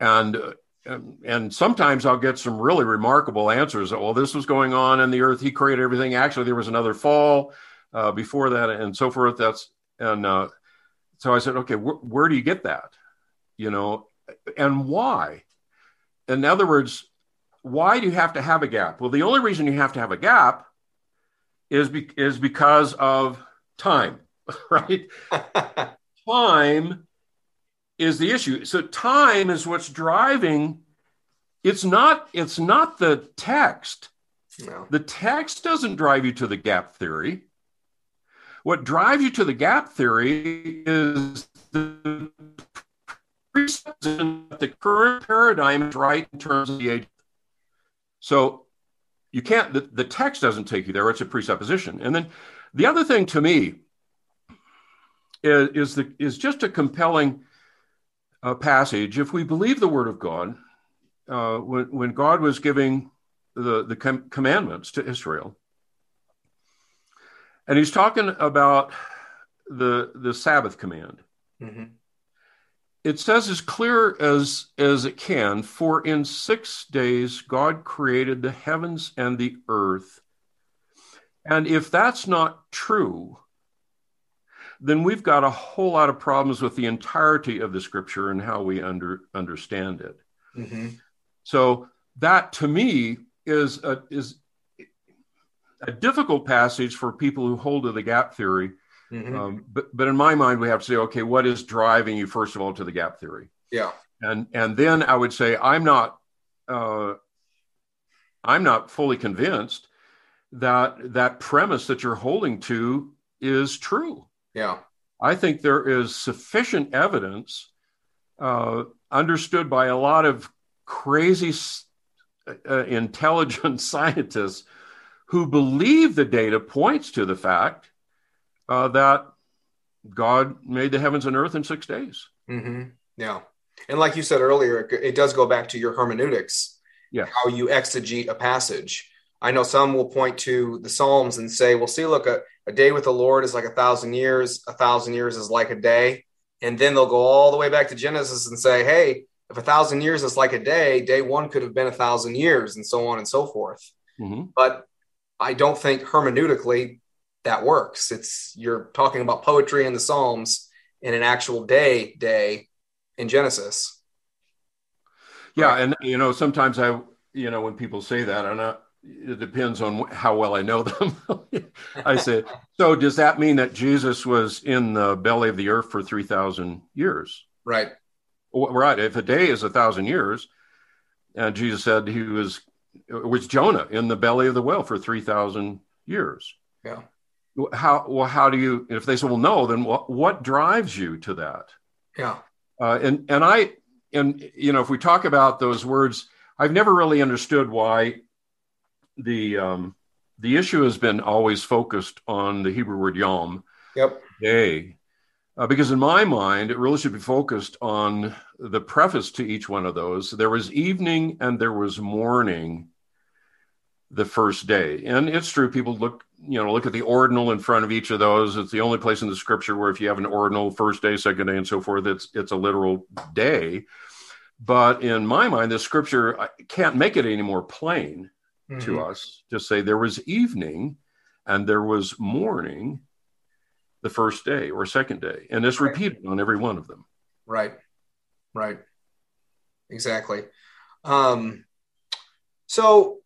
And uh, and, and sometimes I'll get some really remarkable answers. Well, this was going on in the earth. He created everything. Actually, there was another fall uh, before that, and so forth. That's and uh, so I said, okay, wh- where do you get that? You know, and why? In other words, why do you have to have a gap? Well, the only reason you have to have a gap is be- is because of time, [laughs] right? [laughs] time is the issue. So time is what's driving. It's not. It's not the text. No. The text doesn't drive you to the gap theory. What drives you to the gap theory is the the current paradigm is right in terms of the age. So you can't. The, the text doesn't take you there. It's a presupposition. And then the other thing to me is, is the is just a compelling uh, passage, if we believe the word of God, uh, when, when God was giving the, the com- commandments to Israel, and he's talking about the, the Sabbath command. Mm-hmm. It says as clear as, as it can, for in six days God created the heavens and the earth. And if that's not true, then we've got a whole lot of problems with the entirety of the scripture and how we under, understand it. Mm-hmm. So that to me is a, is a difficult passage for people who hold to the gap theory. Mm-hmm. Um, but, but in my mind, we have to say, okay, what is driving you first of all to the gap theory? Yeah. And, and then I would say, I'm not, uh, I'm not fully convinced that that premise that you're holding to is true. Yeah. I think there is sufficient evidence uh, understood by a lot of crazy, uh, intelligent [laughs] scientists who believe the data points to the fact uh, that God made the heavens and earth in six days. Mm-hmm. Yeah. And like you said earlier, it does go back to your hermeneutics, yeah. how you exegete a passage. I know some will point to the Psalms and say, well, see, look, a, a day with the Lord is like a thousand years, a thousand years is like a day. And then they'll go all the way back to Genesis and say, hey, if a thousand years is like a day, day one could have been a thousand years, and so on and so forth. Mm-hmm. But I don't think hermeneutically that works. It's you're talking about poetry in the Psalms in an actual day day in Genesis. Yeah, right? and you know, sometimes I, you know, when people say that, I'm it depends on how well I know them. [laughs] I say, so does that mean that Jesus was in the belly of the earth for 3,000 years? Right. Right. If a day is a thousand years, and Jesus said he was, it was Jonah in the belly of the whale for 3,000 years. Yeah. How, well, how do you, if they say, well, no, then what, what drives you to that? Yeah. Uh, and, and I, and, you know, if we talk about those words, I've never really understood why the um, the issue has been always focused on the Hebrew word yom, yep. day, uh, because in my mind it really should be focused on the preface to each one of those. There was evening and there was morning the first day, and it's true. People look you know look at the ordinal in front of each of those. It's the only place in the scripture where if you have an ordinal first day, second day, and so forth, it's it's a literal day. But in my mind, the scripture can't make it any more plain mm-hmm. to us. Just say there was evening and there was morning the first day or second day, and it's Right. repeated on every one of them. Right. Right. Exactly. Um, so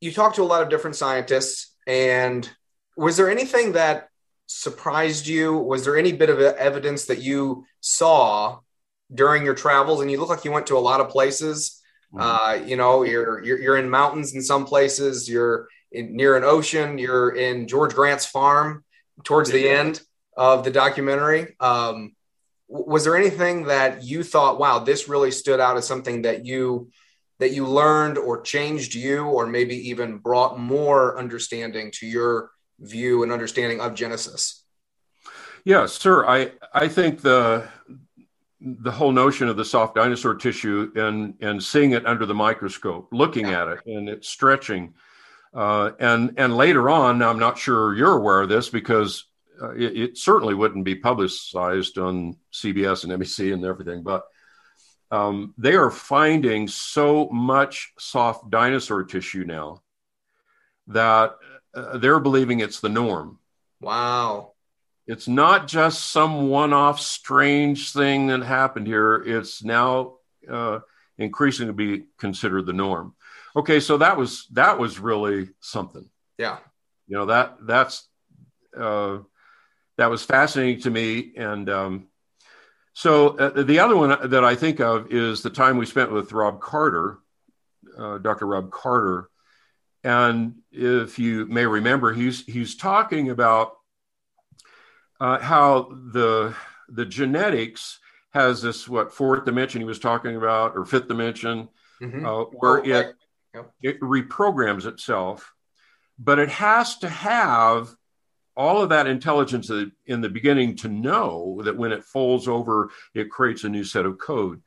you talked to a lot of different scientists, and was there anything that surprised you? Was there any bit of evidence that you saw during your travels? And you look like you went to a lot of places. Uh, you know, you're, you're you're in mountains in some places. You're in, near an ocean. You're in George Grant's farm towards the end of the documentary. Um, was there anything that you thought, wow, this really stood out as something that you that you learned or changed you, or maybe even brought more understanding to your view and understanding of Genesis? Yes, sir. I I think the the whole notion of the soft dinosaur tissue and and seeing it under the microscope, looking Yeah. at it and it's stretching, uh, and and later on, I'm not sure you're aware of this because uh, it, it certainly wouldn't be publicized on CBS and NBC and everything, but um, they are finding so much soft dinosaur tissue now that uh, they're believing it's the norm. Wow. It's not just some one off strange thing that happened here. It's now uh, increasingly be considered the norm. Okay, so that was that was really something. Yeah. You know that that's uh, that was fascinating to me. And um, so uh, the other one that I think of is the time we spent with Rob Carter, uh, Dr. Rob Carter. And if you may remember, he's he's talking about uh, how the the genetics has this what fourth dimension he was talking about or fifth dimension Mhm. uh, where Oh, right. it Yep. it reprograms itself, but it has to have all of that intelligence in the beginning to know that when it folds over, it creates a new set of code.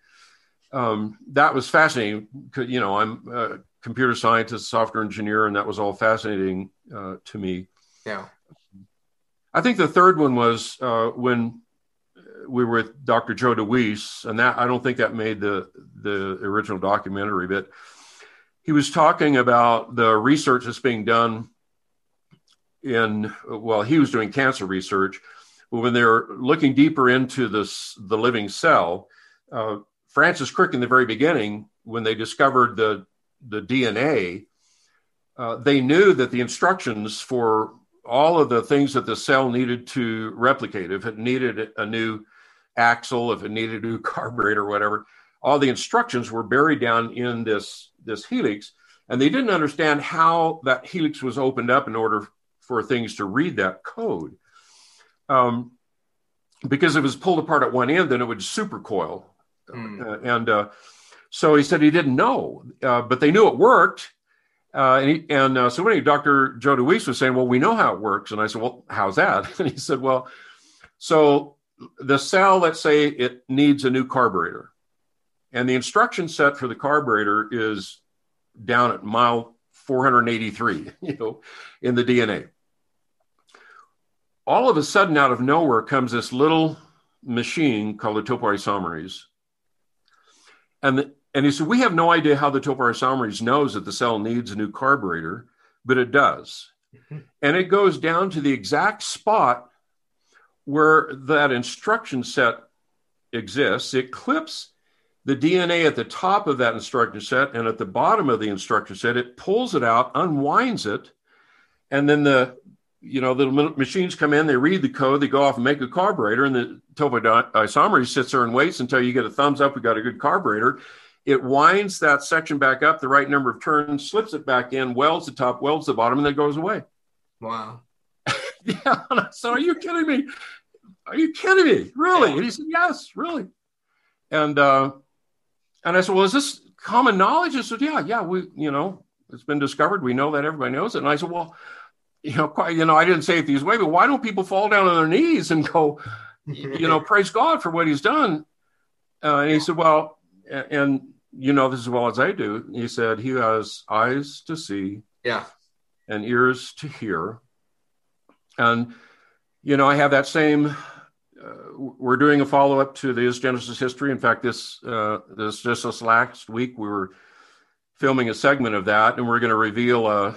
Um, that was fascinating. You know, I'm a computer scientist, software engineer, and that was all fascinating uh, to me. Yeah. I think the third one was uh, when we were with Dr. Joe DeWeese, and that I don't think that made the the original documentary, but he was talking about the research that's being done in well, he was doing cancer research, when they're looking deeper into this the living cell, uh, Francis Crick in the very beginning, when they discovered the the DNA, uh, they knew that the instructions for all of the things that the cell needed to replicate, if it needed a new axle, if it needed a new [laughs] carburetor, whatever, all the instructions were buried down in this this helix, and they didn't understand how that helix was opened up in order for things to read that code. Um, because if it was pulled apart at one end, then it would supercoil. Hmm. Uh, and uh, so he said he didn't know, uh, but they knew it worked. Uh, and he, and uh, so anyway, Dr. Joe DeWeese was saying, "Well, we know how it works." And I said, "Well, how's that?" [laughs] And he said, "Well, so the cell, let's say it needs a new carburetor, and the instruction set for the carburetor is down at mile 483, [laughs] you know, in the DNA. All of a sudden, out of nowhere, comes this little machine called the topoisomerase, and the, and he said, We have no idea how the topoisomerase knows that the cell needs a new carburetor, but it does. [laughs] And it goes down to the exact spot where that instruction set exists. It clips the DNA at the top of that instruction set and at the bottom of the instruction set. It pulls it out, unwinds it, and then the you know the machines come in, they read the code, they go off and make a carburetor, and the topoisomerase sits there and waits until you get a thumbs up. We got a good carburetor. It winds that section back up the right number of turns, slips it back in, welds the top, welds the bottom, and then goes away. Wow. [laughs] Yeah. [laughs] So Are you kidding me? Are you kidding me? Really? And he said, Yes, really. And uh, and I said, Well, is this common knowledge? He said, Yeah, yeah, we, you know, it's been discovered. We know that everybody knows it. And I said, Well, you know, quite, you know, I didn't say it these way, but why don't people fall down on their knees and go, you know, [laughs] praise God for what he's done? Uh, and he said, Well, and, you know this as well as I do. He said, He has eyes to see Yeah. and ears to hear. And, you know, I have that same. Uh, we're doing a follow up to the Is Genesis history. In fact, this uh, this just this last week we were filming a segment of that, and we're going to reveal a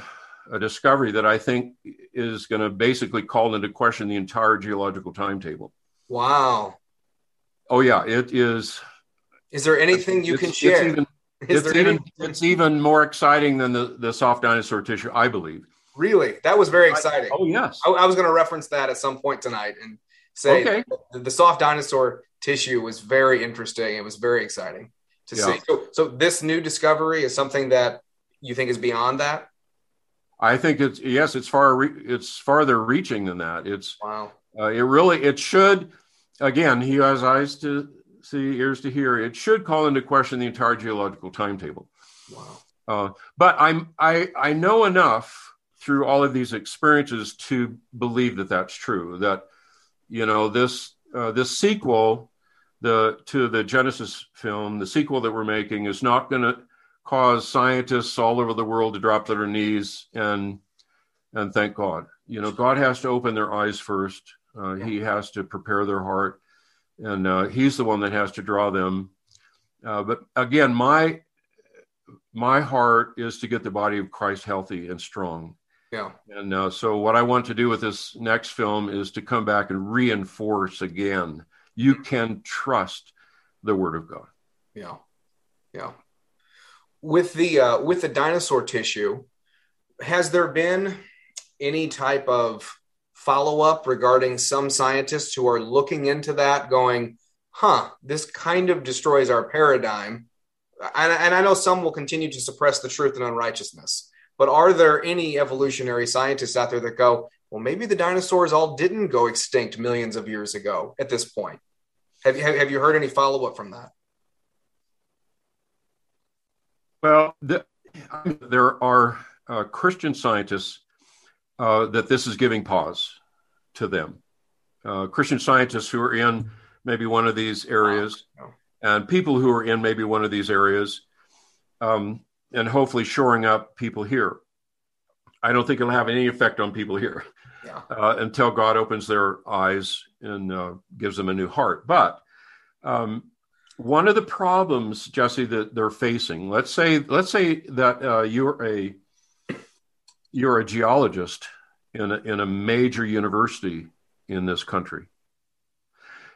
a discovery that I think is going to basically call into question the entire geological timetable. Wow. Oh yeah, it is. Is there anything you can share? It's even, it's even, it's even more exciting than the, the soft dinosaur tissue, I believe. Really? That was very exciting. I, oh, yes. I, I was going to reference that at some point tonight and say okay. the, the, soft dinosaur tissue was very interesting. It was very exciting to yeah. see. So, so this new discovery is something that you think is beyond that? I think it's yes, it's far re- it's farther reaching than that. It's wow. Uh, it really it should again. He has eyes to see, ears to hear. It should call into question the entire geological timetable. Wow. Uh, but I'm I I know enough through all of these experiences to believe that that's true. That you know this uh, this sequel the to the Genesis film, the sequel that we're making is not going to cause scientists all over the world to drop to their knees and and thank God. You know, God has to open their eyes first. Uh. He has to prepare their heart, and uh, He's the one that has to draw them. Uh, but again, my my heart is to get the body of Christ healthy and strong. Yeah. And uh, so, what I want to do with this next film is to come back and reinforce again. You can trust the Word of God. Yeah. Yeah with the uh, with the dinosaur tissue, has there been any type of follow up regarding some scientists who are looking into that, going, "Huh, this kind of destroys our paradigm." And, and I know some will continue to suppress the truth and unrighteousness, but are there any evolutionary scientists out there that go, "Well, maybe the dinosaurs all didn't go extinct millions of years ago"? At this point, have you have you heard any follow up from that? Well, the, there are uh, Christian scientists uh, that this is giving pause to them. Uh, Christian scientists who are in maybe one of these areas, and people who are in maybe one of these areas, um, and hopefully shoring up people here. I don't think it'll have any effect on people here yeah. Uh, until God opens their eyes and uh, gives them a new heart. But um, one of the problems, Jesse, that they're facing. Let's say, let's say that uh, you're a you're a geologist in a, in a major university in this country,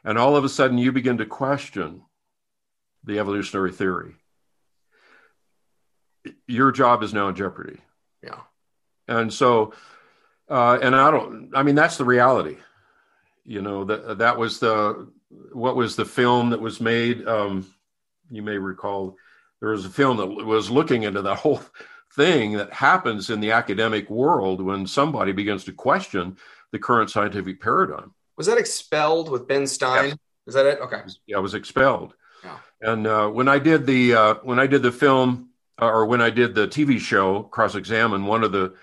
and all of a sudden you begin to question the evolutionary theory. Your job is now in jeopardy. Yeah, and so, uh, and I don't. I mean, that's the reality. You know that that was the what was the film that was made? Um, you may recall there was a film that was looking into the [laughs] whole thing that happens in the academic world when somebody begins to question the current scientific paradigm. Was that expelled with Ben Stein? Yeah. Is that it? Okay. Yeah, it was expelled. Yeah. And uh, when I did the uh, when I did the film uh, or when I did the TV show Cross Examine, one of the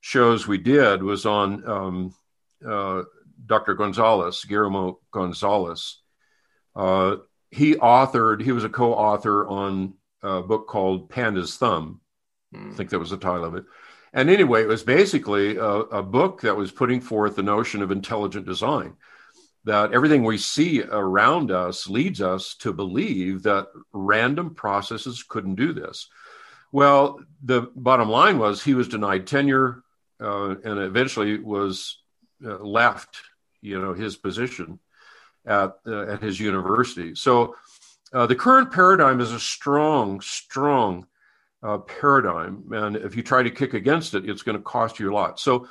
shows we did was on um, uh, Dr. Gonzalez, Guillermo Gonzalez. Uh, he authored, he was a co author on a book called Panda's Thumb. Mm. I think that was the title of it. And anyway, it was basically a, a, book that was putting forth the notion of intelligent design. That everything we see around us leads us to believe that random processes couldn't do this. Well, the bottom line was he was denied tenure uh, and eventually was uh, left you know his position at uh, at his university. So uh, the current paradigm is a strong, strong uh, paradigm, and if you try to kick against it, it's going to cost you a lot. So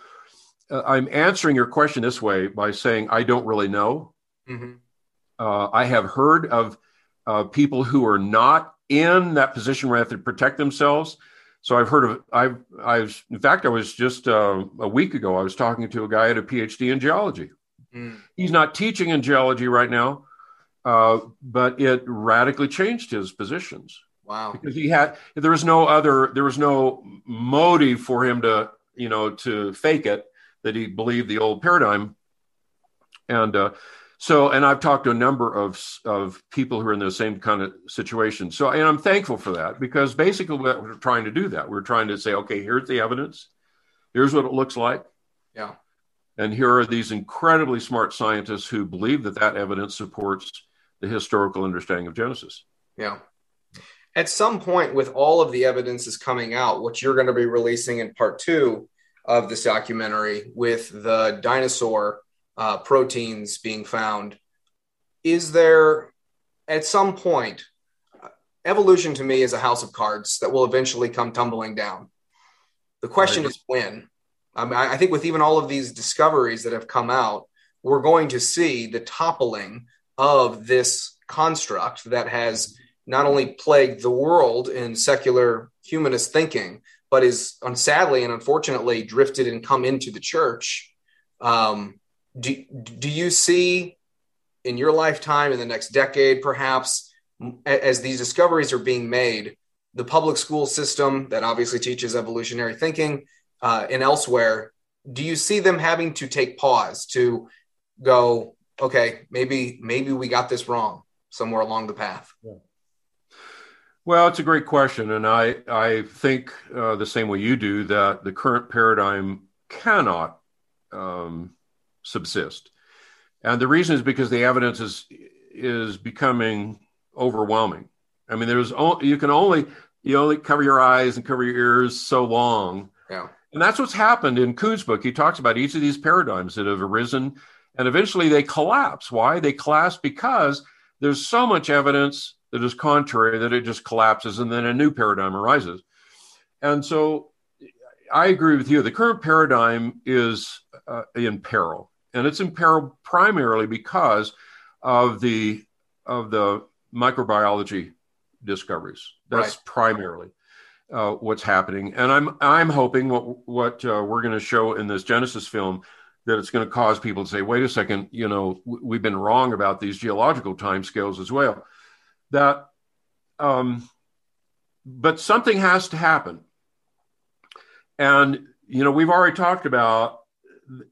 uh, I'm answering your question this way by saying I don't really know. Mm-hmm. Uh, I have heard of uh, people who are not in that position where they have to protect themselves. So I've heard of I've I've in fact I was just uh, a week ago I was talking to a guy at a PhD in geology Mm. He's not teaching in geology right now, uh, but it radically changed his positions. Wow! Because he had there was no other there was no motive for him to you know to fake it that he believed the old paradigm, and uh, so and I've talked to a number of of people who are in the same kind of situation. So and I'm thankful for that because basically we're trying to do that. We're trying to say, okay, here's the evidence, here's what it looks like. Yeah. And here are these incredibly smart scientists who believe that that evidence supports the historical understanding of Genesis. Yeah. At some point, with all of the evidence is coming out, what you're going to be releasing in part two, of this documentary with the dinosaur uh, proteins being found. Is there, at some point, evolution to me is a house of cards that will eventually come tumbling down. The question right. is when. I, I think with even all of these discoveries that have come out, we're going to see the toppling of this construct that has not only plagued the world in secular humanist thinking, but is sadly and unfortunately drifted and come into the church. Um, do, do you see in your lifetime, in the next decade, perhaps, as these discoveries are being made, the public school system that obviously teaches evolutionary thinking uh, and elsewhere, do you see them having to take pause to go, okay, maybe maybe we got this wrong somewhere along the path? Yeah. Well, it's a great question, and I I think uh, the same way you do that the current paradigm cannot um, subsist, and the reason is because the evidence is is becoming overwhelming. I mean, there's you can only you only cover your eyes and cover your ears so long. Yeah. And that's what's happened in Kuhn's book. He talks about each of these paradigms that have arisen and eventually they collapse. Why? They collapse because there's so much evidence that is contrary that it just collapses and then a new paradigm arises. And so I agree with you. The current paradigm is uh, in peril, and it's in peril primarily because of the of the microbiology discoveries. That's right. primarily uh, what's happening, and I'm I'm hoping what what uh, we're going to show in this Genesis film that it's going to cause people to say, wait a second, you know, we've been wrong about these geological timescales as well. That um, but something has to happen. And you know we've already talked about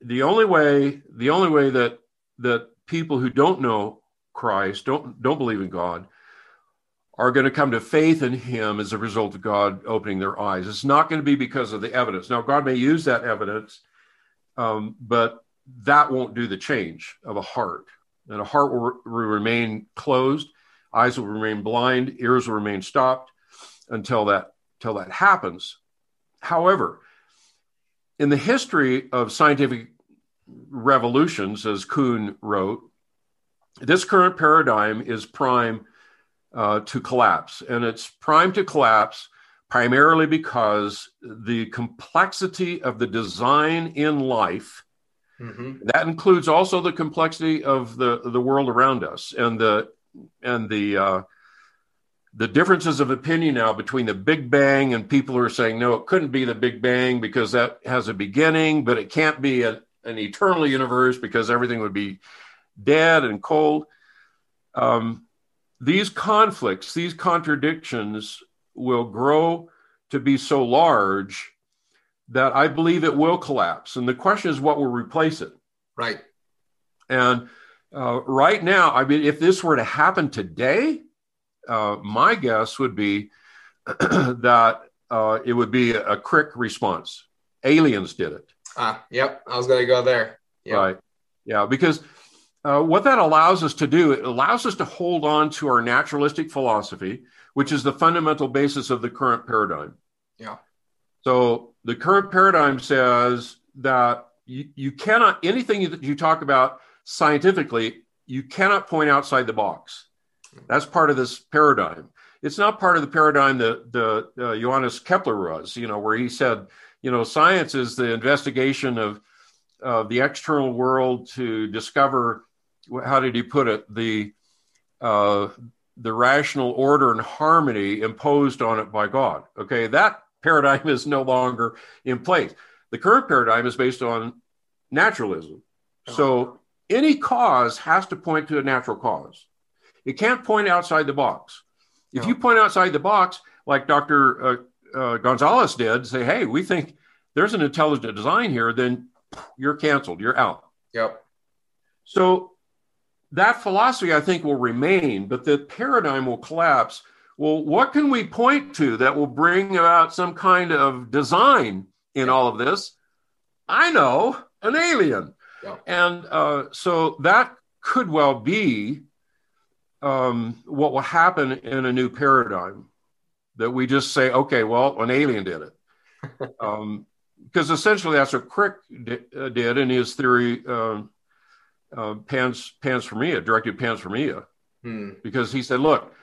the only way the only way that that people who don't know christ don't don't believe in god are going to come to faith in him as a result of god opening their eyes. It's not going to be because of the evidence. Now god may use that evidence um, but that won't do the change of a heart. And a heart will, will remain closed eyes will remain blind, ears will remain stopped until that until that happens. However, in the history of scientific revolutions, as Kuhn wrote, this current paradigm is prime uh, to collapse, and it's primed to collapse primarily because the complexity of the design in life. Mm-hmm. That includes also the complexity of the, the world around us and the and the uh, the differences of opinion now between the Big Bang and people who are saying no, it couldn't be the Big Bang because that has a beginning, but it can't be a, an eternal universe because everything would be dead and cold. Um, these conflicts, these contradictions, will grow to be so large that I believe it will collapse. And the question is, what will replace it? Right. And uh, right now, I mean, if this were to happen today, uh, my guess would be [clears throat] that uh, it would be a quick response. Aliens did it. Ah, yep. I was going to go there. Yep. Right. Yeah, because uh, what that allows us to do, it allows us to hold on to our naturalistic philosophy, which is the fundamental basis of the current paradigm. Yeah. So the current paradigm says that you, you cannot, anything that you talk about scientifically, you cannot point outside the box. That's part of this paradigm. It's not part of the paradigm that the uh, Johannes Kepler was, you know, where he said, you know, science is the investigation of of the external world to discover how did he put it the uh, the rational order and harmony imposed on it by God. Okay, that paradigm [laughs] is no longer in place. The current paradigm is based on naturalism. So any cause has to point to a natural cause. It can't point outside the box. If no. you point outside the box, like Dr. Uh, uh, Gonzalez did, say, hey, we think there's an intelligent design here, then you're canceled, you're out. Yep. So that philosophy, I think, will remain, but the paradigm will collapse. Well, what can we point to that will bring about some kind of design in all of this? I know, an alien. And uh, so that could well be um, what will happen in a new paradigm that we just say, okay, well, an alien did it. [laughs] um, because essentially that's what Crick did, uh, did in his theory, uh, uh, pans panspermia, directed Pans panspermia, hmm. because he said, look,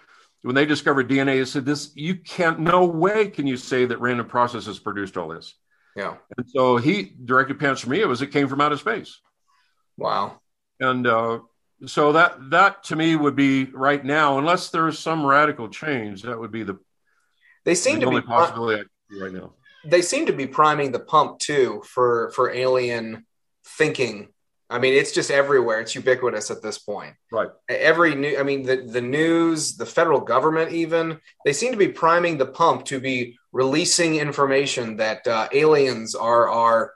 when they discovered DNA, he said, this you can't, no way can you say that random processes produced all this. Yeah. And so he directed Pans panspermia was it came from outer space. Wow. And uh, so that that to me would be right now, unless there's some radical change, that would be the they seem the to only be possibility right now. They seem to be priming the pump too for for alien thinking. I mean, it's just everywhere. It's ubiquitous at this point. Right. Every new, I mean, the, the news, the federal government, even they seem to be priming the pump to be releasing information that uh, aliens are our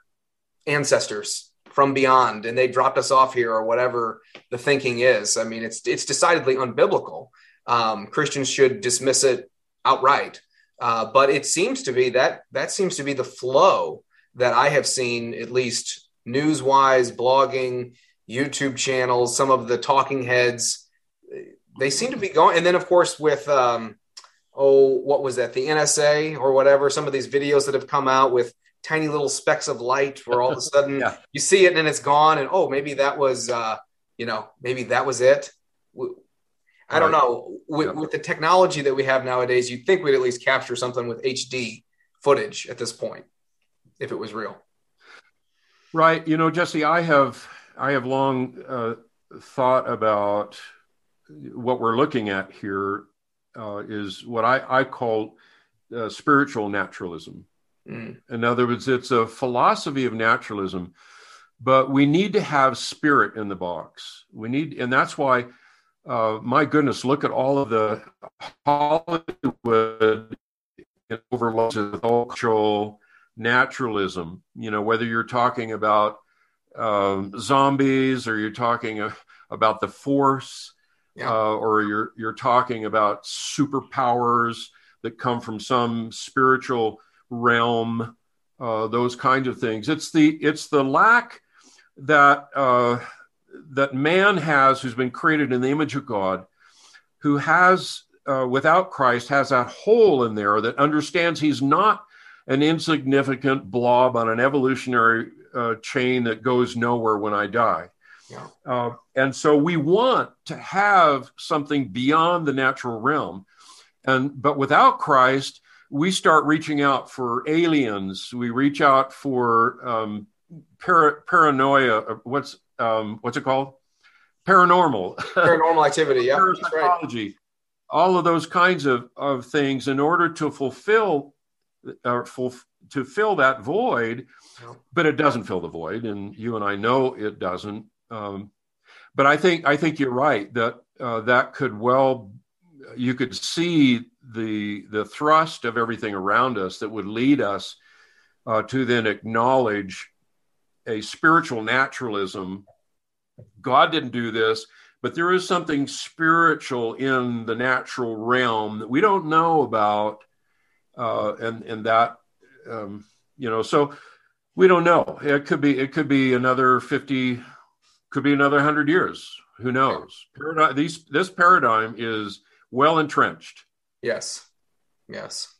ancestors from beyond, and they dropped us off here, or whatever the thinking is. I mean, it's it's decidedly unbiblical. Um, Christians should dismiss it outright. Uh, but it seems to be that that seems to be the flow that I have seen, at least news wise, blogging, YouTube channels, some of the talking heads. They seem to be going. And then, of course, with, um, oh, what was that? The NSA or whatever, some of these videos that have come out with tiny little specks of light where all of a [laughs] sudden yeah. you see it and it's gone. And oh, maybe that was, uh, you know, maybe that was it. I don't know. With, with, the technology that we have nowadays, you'd think we'd at least capture something with HD footage at this point, if it was real. Right. You know, Jesse, I have I have long uh, thought about what we're looking at here uh, is what I, I call uh, spiritual naturalism. Mm. In other words, it's a philosophy of naturalism, but we need to have spirit in the box. We need, and that's why uh, my goodness, look at all of the Hollywood overloads of cultural naturalism. You know, whether you're talking about um, zombies or you're talking about the Force, yeah. uh, or you're you're talking about superpowers that come from some spiritual realm. Uh, those kinds of things. It's the it's the lack that uh, that man has who's been created in the image of God, who has, uh, without Christ, has that hole in there that understands he's not an insignificant blob on an evolutionary uh, chain that goes nowhere when I die. Yeah. Uh, and so we want to have something beyond the natural realm. And but without Christ, we start reaching out for aliens. We reach out for um, para, paranoia. Uh, what's um, what's it called? Paranormal. Paranormal activity. Yeah. Parapsychology. Right. All of those kinds of, of things in order to fulfill or uh, to fill that void, but it doesn't fill the void, and you and I know it doesn't. Um, but I think I think you're right that uh, that could well you could see the the thrust of everything around us that would lead us uh, to then acknowledge a spiritual naturalism. God didn't do this, but there is something spiritual in the natural realm that we don't know about, uh, and and that um, you know, so we don't know. It could be it could be another fifty, could be another hundred years. Who knows? These this paradigm is well entrenched. Yes, yes,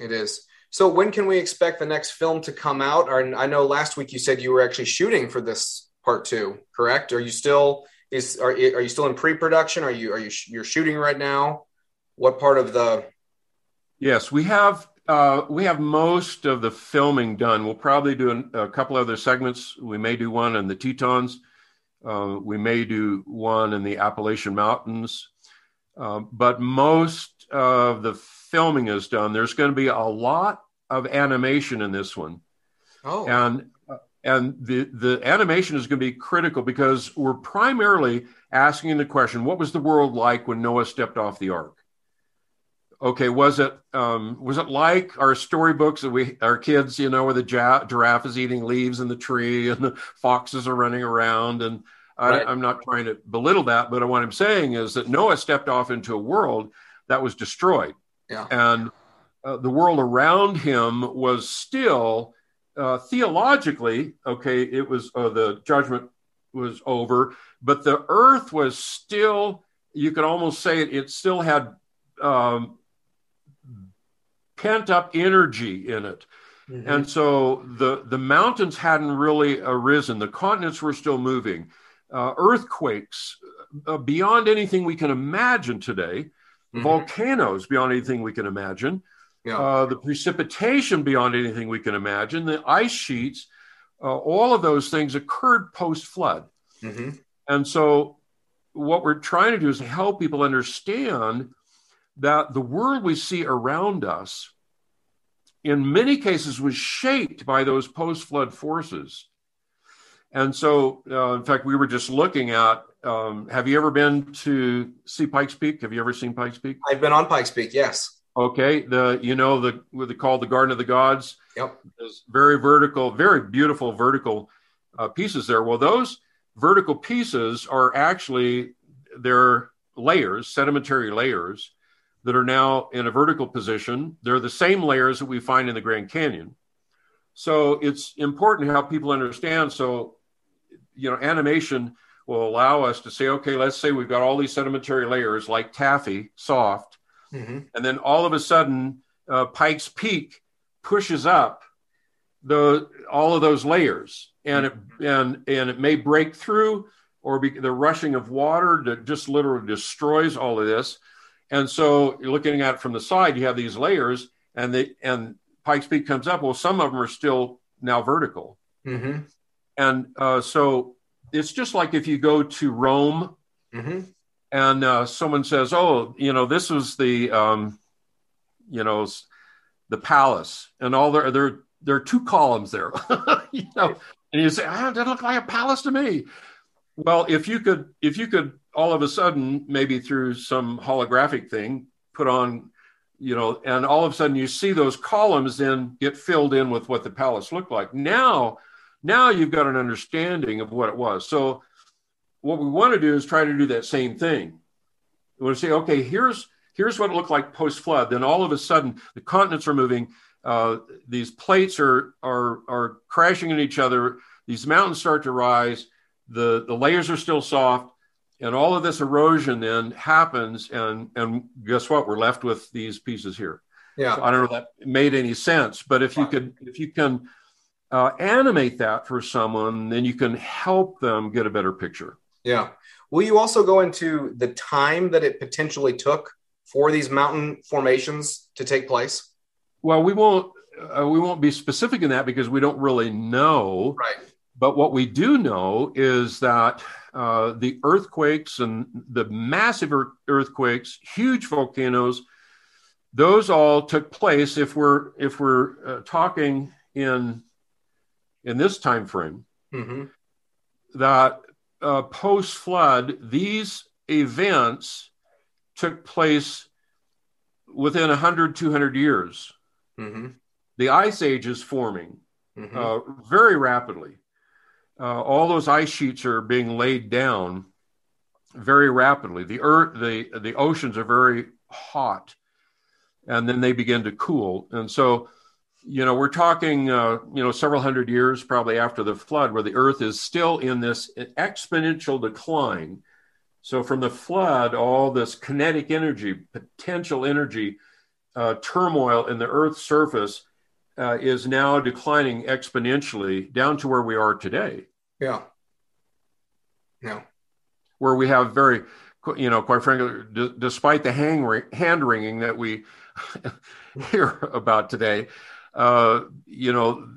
it is. So when can we expect the next film to come out? Or I know last week you said you were actually shooting for this part two, correct? Are you still is are, are you still in pre-production? Are you are you you're shooting right now? What part of the? Yes, we have uh, we have most of the filming done. We'll probably do a, a couple other segments. We may do one in the Tetons. Uh, we may do one in the Appalachian Mountains. Uh, but most of the filming is done. There's going to be a lot of animation in this one. Oh. And and the the animation is going to be critical because we're primarily asking the question what was the world like when noah stepped off the ark okay was it um, was it like our storybooks that we our kids you know where the giraffe is eating leaves in the tree and the foxes are running around and right. I, i'm not trying to belittle that but what i'm saying is that noah stepped off into a world that was destroyed yeah. and uh, the world around him was still uh, theologically okay. It was uh, the judgment was over, but the earth was still. You could almost say it. It still had um, pent up energy in it. Mm-hmm. And so the, the mountains hadn't really arisen, the continents were still moving. Uh, earthquakes uh, beyond anything we can imagine today, mm-hmm. volcanoes beyond anything we can imagine, yeah. uh, the precipitation beyond anything we can imagine, the ice sheets, uh, all of those things occurred post flood. Mm-hmm. And so, what we're trying to do is help people understand that the world we see around us, in many cases, was shaped by those post flood forces. And so, uh, in fact, we were just looking at um, have you ever been to see Pikes Peak? Have you ever seen Pikes Peak? I've been on Pikes Peak, yes. Okay, the you know the what they call the Garden of the Gods. Yep, There's very vertical, very beautiful vertical uh, pieces there. Well, those vertical pieces are actually they're layers, sedimentary layers that are now in a vertical position. They're the same layers that we find in the Grand Canyon. So it's important how people understand. So, you know, animation will allow us to say, okay, let's say we've got all these sedimentary layers like taffy, soft, mm-hmm. and then all of a sudden, uh, Pikes Peak pushes up the all of those layers, and it and and it may break through, or be, the rushing of water that just literally destroys all of this. And so, you're looking at it from the side, you have these layers, and the and Pikes Peak comes up. Well, some of them are still now vertical, mm-hmm. and uh, so it's just like if you go to Rome mm-hmm. and uh, someone says, "Oh, you know, this was the, um, you know, the palace," and all there there there are two columns there, [laughs] you know, and you say, "Ah, that looked like a palace to me." Well, if you could, if you could, all of a sudden, maybe through some holographic thing, put on, you know, and all of a sudden you see those columns then get filled in with what the palace looked like. Now now you've got an understanding of what it was. So what we want to do is try to do that same thing. We want to say, okay, here's here's what it looked like post flood. Then all of a sudden the continents are moving. Uh, these plates are are are crashing in each other. These mountains start to rise. The the layers are still soft, and all of this erosion then happens. And and guess what? We're left with these pieces here. Yeah. So I don't know if that made any sense, but if you could if you can uh, animate that for someone, then you can help them get a better picture. Yeah. Will you also go into the time that it potentially took for these mountain formations to take place? Well, we won't. Uh, we won't be specific in that because we don't really know. Right. But what we do know is that uh, the earthquakes and the massive earthquakes, huge volcanoes, those all took place. If we're if we're uh, talking in in this time frame mm-hmm. that uh, post flood these events took place within 100 200 years mm-hmm. the ice age is forming mm-hmm. uh, very rapidly uh, all those ice sheets are being laid down very rapidly the earth the the oceans are very hot and then they begin to cool and so you know, we're talking, uh, you know, several hundred years probably after the flood, where the Earth is still in this exponential decline. So, from the flood, all this kinetic energy, potential energy, uh, turmoil in the Earth's surface uh, is now declining exponentially down to where we are today. Yeah. Yeah. Where we have very, you know, quite frankly, d- despite the hang- hand wringing that we [laughs] hear about today, uh, you know,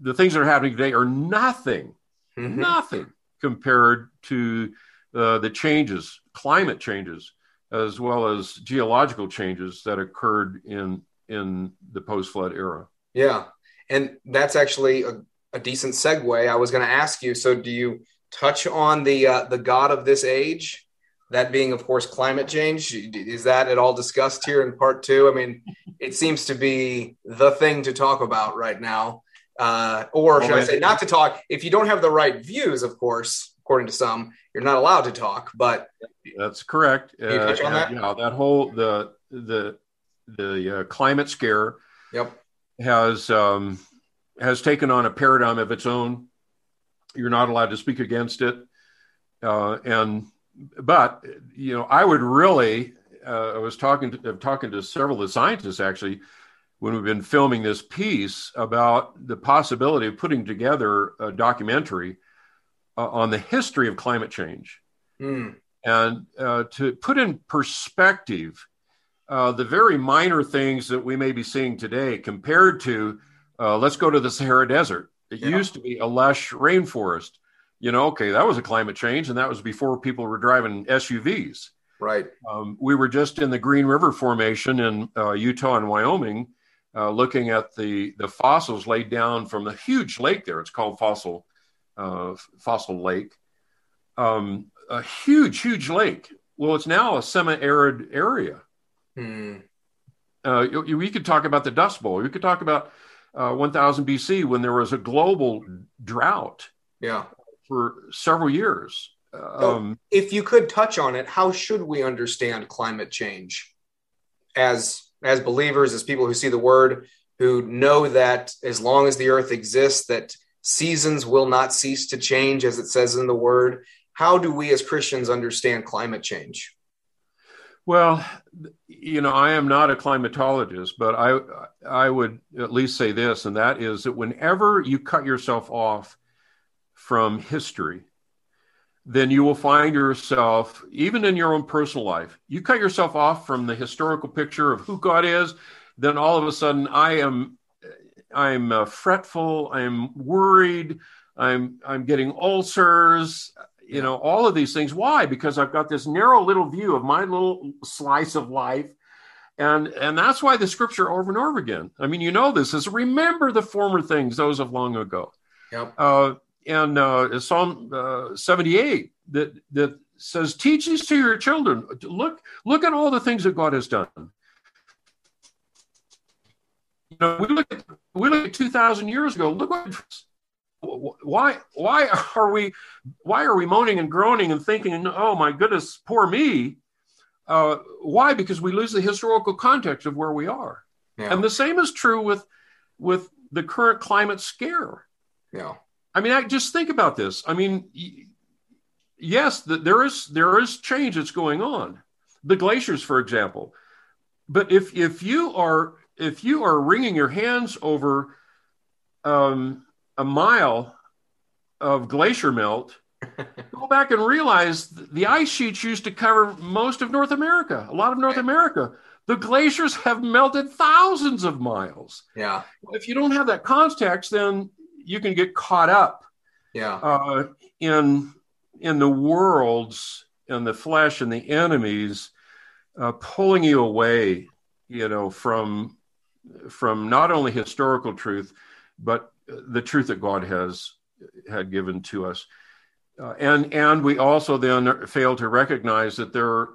the things that are happening today are nothing, mm-hmm. nothing compared to uh, the changes, climate changes, as well as geological changes that occurred in in the post flood era. Yeah, and that's actually a, a decent segue. I was going to ask you. So, do you touch on the uh, the God of this age? that being, of course, climate change. Is that at all discussed here in part two? I mean, it seems to be the thing to talk about right now. Uh, or should I say, not to talk? If you don't have the right views, of course, according to some, you're not allowed to talk. But that's correct. Touch uh, on that? Yeah, that whole the the the uh, climate scare. Yep. Has um, has taken on a paradigm of its own. You're not allowed to speak against it, uh, and but you know, I would really. Uh, I was talking to talking to several of the scientists actually. when we've been filming this piece about the possibility of putting together a documentary uh, on the history of climate change. Mm. And uh, to put in perspective uh, the very minor things that we may be seeing today compared to, uh, let's go to the Sahara Desert. It yeah. used to be a lush rainforest. You know, okay, that was a climate change, and that was before people were driving SUVs. Right. Um, we were just in the Green River Formation in uh, Utah and Wyoming, uh, looking at the the fossils laid down from the huge lake there. It's called Fossil uh, Fossil Lake. Um, a huge, huge lake. Well, it's now a semi-arid area. Hmm. Uh, we could talk about the Dust Bowl. We could talk about uh, 1000 BC when there was a global drought. Yeah. For several years. Um, if you could touch on it, how should we understand climate change as as believers, as people who see the word, who know that as long as the earth exists, that seasons will not cease to change, as it says in the word. How do we as Christians understand climate change? Well, you know, I am not a climatologist, but I I would at least say this, and that is that whenever you cut yourself off from history, then you will find yourself, even in your own personal life, you cut yourself off from the historical picture of who God is, then all of a sudden I am I'm uh, fretful, I'm worried, I'm I'm getting ulcers, you know, all of these things. Why? Because I've got this narrow little view of my little slice of life. And, and that's why the scripture over and over again. I mean, you know this is remember the former things, those of long ago. Yep. Uh, and uh, Psalm uh, 78 that that says, "Teach these to your children. Look, look at all the things that God has done." You know, we look at we look at two thousand years ago. Look what why why are we why are we moaning and groaning and thinking oh my goodness poor me? Uh, why? Because we lose the historical context of where we are. Yeah. and the same is true with with the current climate scare. Yeah. I mean I, just think about this. I mean yes the, there is there is change that's going on. The glaciers for example. But if if you are if you are wringing your hands over um, a mile of glacier melt, [laughs] go back and realize the ice sheets used to cover most of North America, a lot of North America. The glaciers [laughs] have melted thousands of miles. Yeah. If you don't have that context, then you can get caught up. Yeah. Uh, in in the worlds and the flesh and the enemies uh, pulling you away, you know, from from not only historical truth, but the truth that God has had given to us. Uh, and and we also then fail to recognize that there are,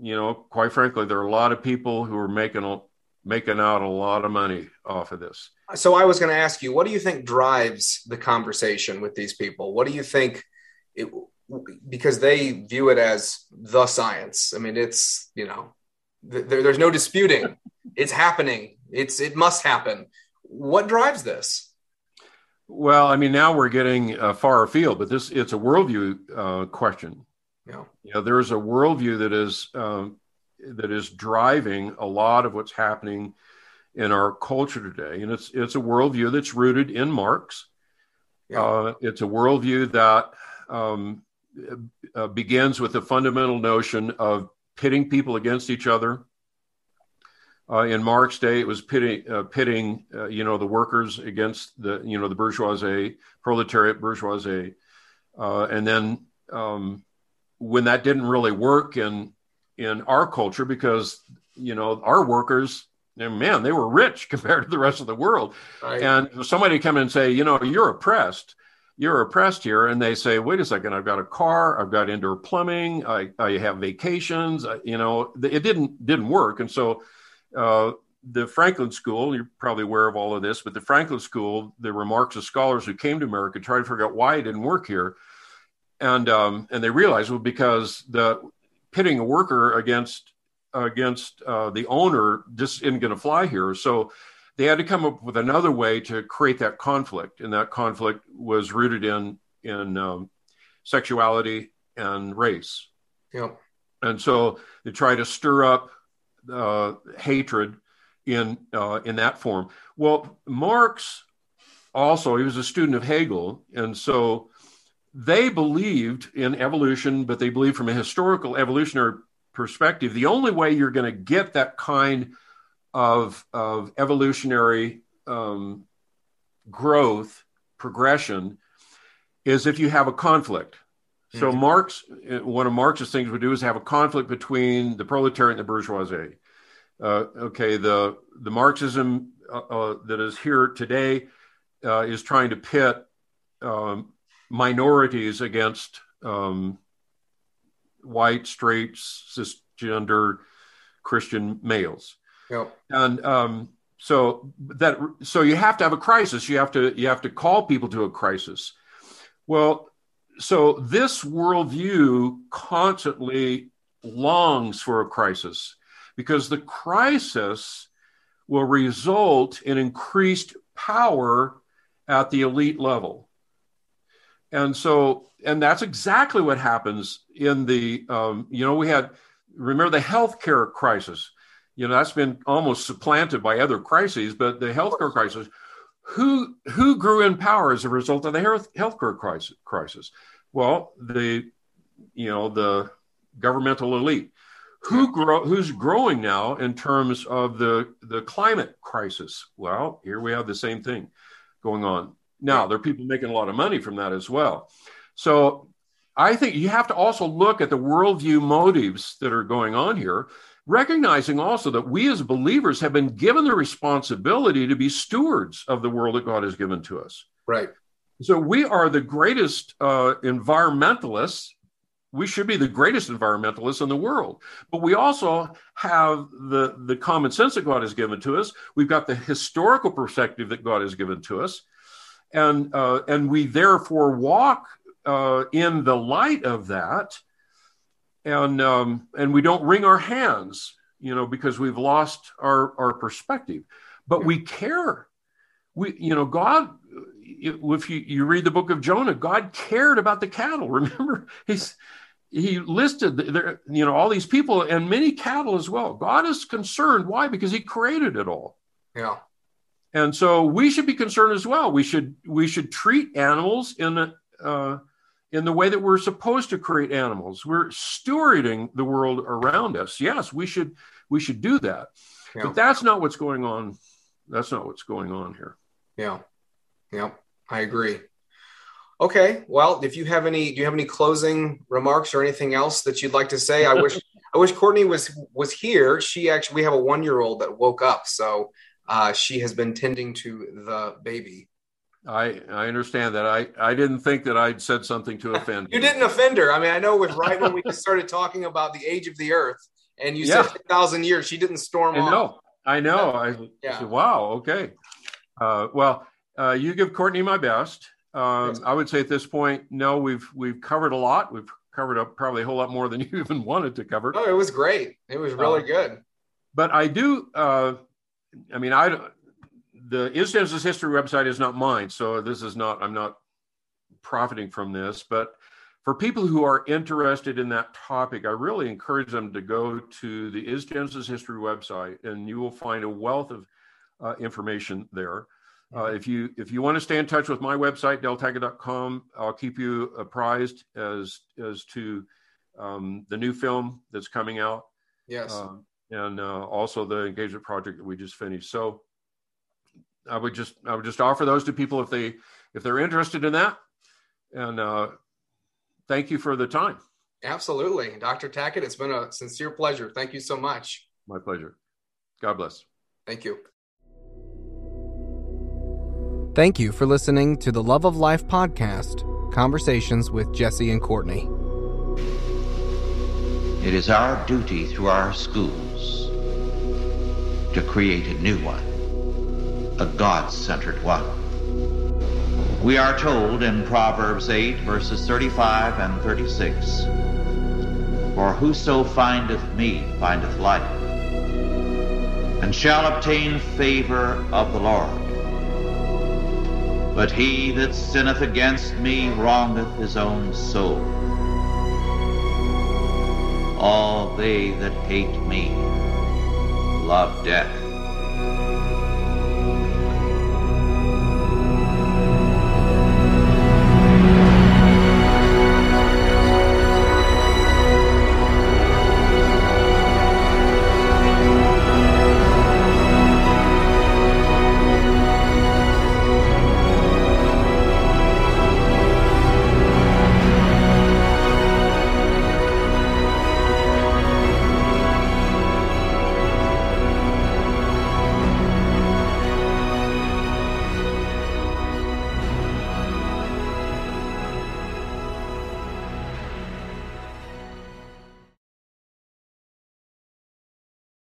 you know, quite frankly, there are a lot of people who are making making out a lot of money off of this. So I was going to ask you, what do you think drives the conversation with these people? What do you think? It, because they view it as the science. I mean, it's you know, there, there's no disputing. it's happening. It's it must happen. What drives this? Well, I mean, now we're getting uh, far afield, but this it's a worldview uh, question. Yeah, you know, there's a worldview that is um, that is driving a lot of what's happening in our culture today, and it's it's a worldview that's rooted in Marx. Yeah. Uh, it's a worldview that um, uh, begins with the fundamental notion of pitting people against each other, uh, in Marx day, it was pitting, uh, pitting uh, you know, the workers against the, you know, the bourgeoisie, proletariat bourgeoisie. Uh, and then um, when that didn't really work in in our culture, because you know our workers, man, they were rich [laughs] compared to the rest of the world. Right. And somebody come in and say, you know, you're oppressed. You're oppressed here, and they say, "Wait a second! I've got a car. I've got indoor plumbing. I, I have vacations. you know, it didn't didn't work." And so, uh, the Frankfurt School, you're probably aware of all of this, but the Frankfurt School, the remarks of scholars who came to America tried to figure out why it didn't work here. And, um, and they realized, well, because the pitting a worker against, against uh, the owner just isn't going to fly here. So they had to come up with another way to create that conflict. And that conflict was rooted in, in um, sexuality and race. Yeah. And so they try to stir up uh, hatred in uh, in that form. Well, Marx also he was a student of Hegel, and so they believed in evolution, but they believed from a historical evolutionary perspective. The only way you're going to get that kind of of evolutionary um, growth progression is if you have a conflict. So mm-hmm. Marx, one of Marx's things would do is have a conflict between the proletariat and the bourgeoisie. Uh, okay, the the Marxism uh, uh, that is here today uh, is trying to pit um, minorities against um, white, straight, cisgender Christian males. Yep. And um, so that so you have to have a crisis. You have to you have to call people to a crisis. Well, so this worldview constantly longs for a crisis because the crisis will result in increased power at the elite level. And so, and that's exactly what happens in the, um, you know, we had, remember the healthcare crisis. You know, that's been almost supplanted by other crises, but the healthcare crisis, who who grew in power as a result of the health healthcare crisis? crisis? Well, the you know the governmental elite. Who grow who's growing now in terms of the the climate crisis? Well, here we have the same thing going on. Now, there are people making a lot of money from that as well. So I think you have to also look at the worldview motives that are going on here, recognizing also that we as believers have been given the responsibility to be stewards of the world that God has given to us. Right. So we are the greatest uh, environmentalists. We should be the greatest environmentalists in the world. But we also have the, the common sense that God has given to us. We've got the historical perspective that God has given to us. And, uh, and we therefore walk uh, in the light of that. And, um, and we don't wring our hands, you know, because we've lost our, our perspective. But we care. We, you know, God if you, you read the book of Jonah, God cared about the cattle. [laughs] Remember, he's he listed there, you know, all these people and many cattle as well. God is concerned. Why? Because He created it all. Yeah. And so we should be concerned as well. We should we should treat animals in a, uh, in the way that we're supposed to create animals. We're stewarding the world around us. Yes, we should we should do that. Yeah. But that's not what's going on. That's not what's going on here. Yeah. Yeah. I agree. Okay. Well, if you have any, do you have any closing remarks or anything else that you'd like to say? I wish, [laughs] I wish Courtney was was here. She actually, we have a one year old that woke up, so uh, she has been tending to the baby. I I understand that. I I didn't think that I'd said something to offend. you didn't offend her. I mean, I know it was right when we started talking about the age of the Earth, and you yeah. said thousand years. She didn't storm I off. know. I know. I yeah. said, wow. Okay. Uh, well, uh, you give Courtney my best. Um, yes. I would say at this point, no, we've we've covered a lot. We've covered up probably a whole lot more than [laughs] you even wanted to cover. Oh, it was great. It was really uh, good. But I do. Uh, I mean, I the Is Genesis History website is not mine, so this is not. I'm not profiting from this, but for people who are interested in that topic, I really encourage them to go to the Is Genesis History website, and you will find a wealth of uh, information there. Uh, if you if you want to stay in touch with my website deltackett.com, I'll keep you apprised as as to um, the new film that's coming out. Yes, uh, and uh, also the engagement project that we just finished. So I would just I would just offer those to people if they if they're interested in that. And uh, thank you for the time. Absolutely, Dr. Tackett. It's been a sincere pleasure. Thank you so much. My pleasure. God bless. Thank you. Thank you for listening to the Love of Life podcast Conversations with Jesse and Courtney. It is our duty through our schools to create a new one, a God centered one. We are told in Proverbs 8, verses 35 and 36 For whoso findeth me findeth life, and shall obtain favor of the Lord. But he that sinneth against me wrongeth his own soul. All they that hate me love death.